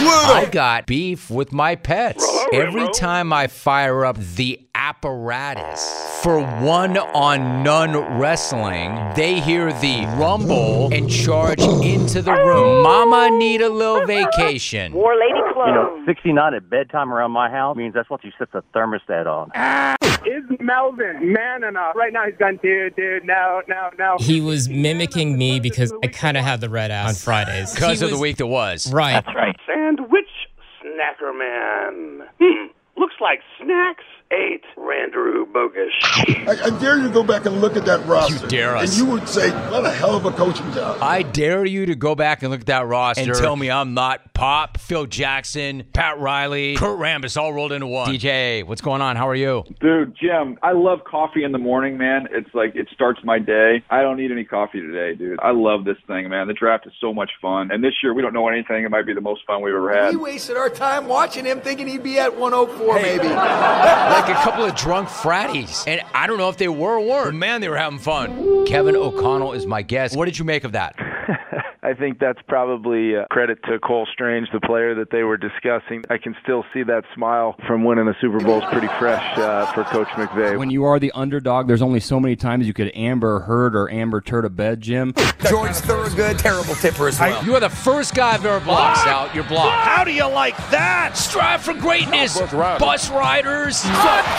Speaker 2: I got beef with my pets. Every time I fire up the apparatus for one on none wrestling, they hear the rumble and charge into the room. Mama need a little vacation.
Speaker 27: War lady clothes.
Speaker 28: You know, 69 at bedtime around my house means that's what you set the thermostat on.
Speaker 20: Is Melvin man enough? Right now he's going, dude, dude, no, no, no.
Speaker 29: He was mimicking me because I kind of had the red ass on Fridays.
Speaker 2: Because
Speaker 29: He
Speaker 2: of the week that was.
Speaker 29: Right.
Speaker 28: That's right.
Speaker 20: Sandwich snacker man. Hmm. Looks
Speaker 30: like snacks. Eight, Randrew Bogus.
Speaker 9: I, I dare you to go back and look at that roster.
Speaker 2: You dare us.
Speaker 9: And you would say, what a hell of a coaching job.
Speaker 2: I dare you to go back and look at that roster and tell me I'm not Pop, Phil Jackson, Pat Riley, Kurt Rambis all rolled into one. DJ, what's going on? How are you?
Speaker 31: Dude, Jim, I love coffee in the morning, man. It's like it starts my day. I don't need any coffee today, dude. I love this thing, man. The draft is so much fun. And this year we don't know anything. It might be the most fun we've ever had.
Speaker 6: We wasted our time watching him thinking he'd be at 104 maybe.
Speaker 2: like a couple of drunk fratties. And I don't know if they were or weren't. But man, they were having fun. Kevin O'Connell is my guest. What did you make of that?
Speaker 7: I think that's probably a credit to Cole Strange, the player that they were discussing. I can still see that smile from winning the Super Bowl is pretty fresh uh, for Coach McVay.
Speaker 14: When you are the underdog, there's only so many times you could Amber Heard or Amber Turd a bed, Jim.
Speaker 32: George Thorogood, terrible tipper as well.
Speaker 2: You are the first guy I've ever blocked out. You're blocked.
Speaker 32: How do you like that?
Speaker 2: Strive for greatness. Bus riders.
Speaker 32: The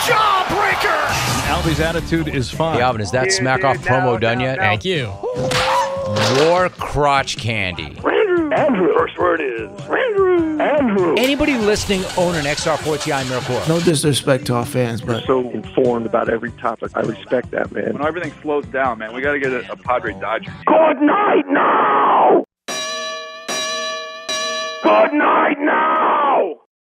Speaker 32: jawbreaker.
Speaker 33: Albie's attitude is fine.
Speaker 2: Hey, Alvin, is that smack off promo done yet?
Speaker 20: Thank you.
Speaker 2: War crotch candy.
Speaker 30: Andrew. First word is Andrew. Andrew.
Speaker 2: Anybody listening own an XR4TI Miracle?
Speaker 6: No disrespect to our fans, but
Speaker 34: so informed about every topic. I respect that, man.
Speaker 31: When everything slows down, man, we got to get a, a Padre Dodger.
Speaker 30: Good night now. Good night now.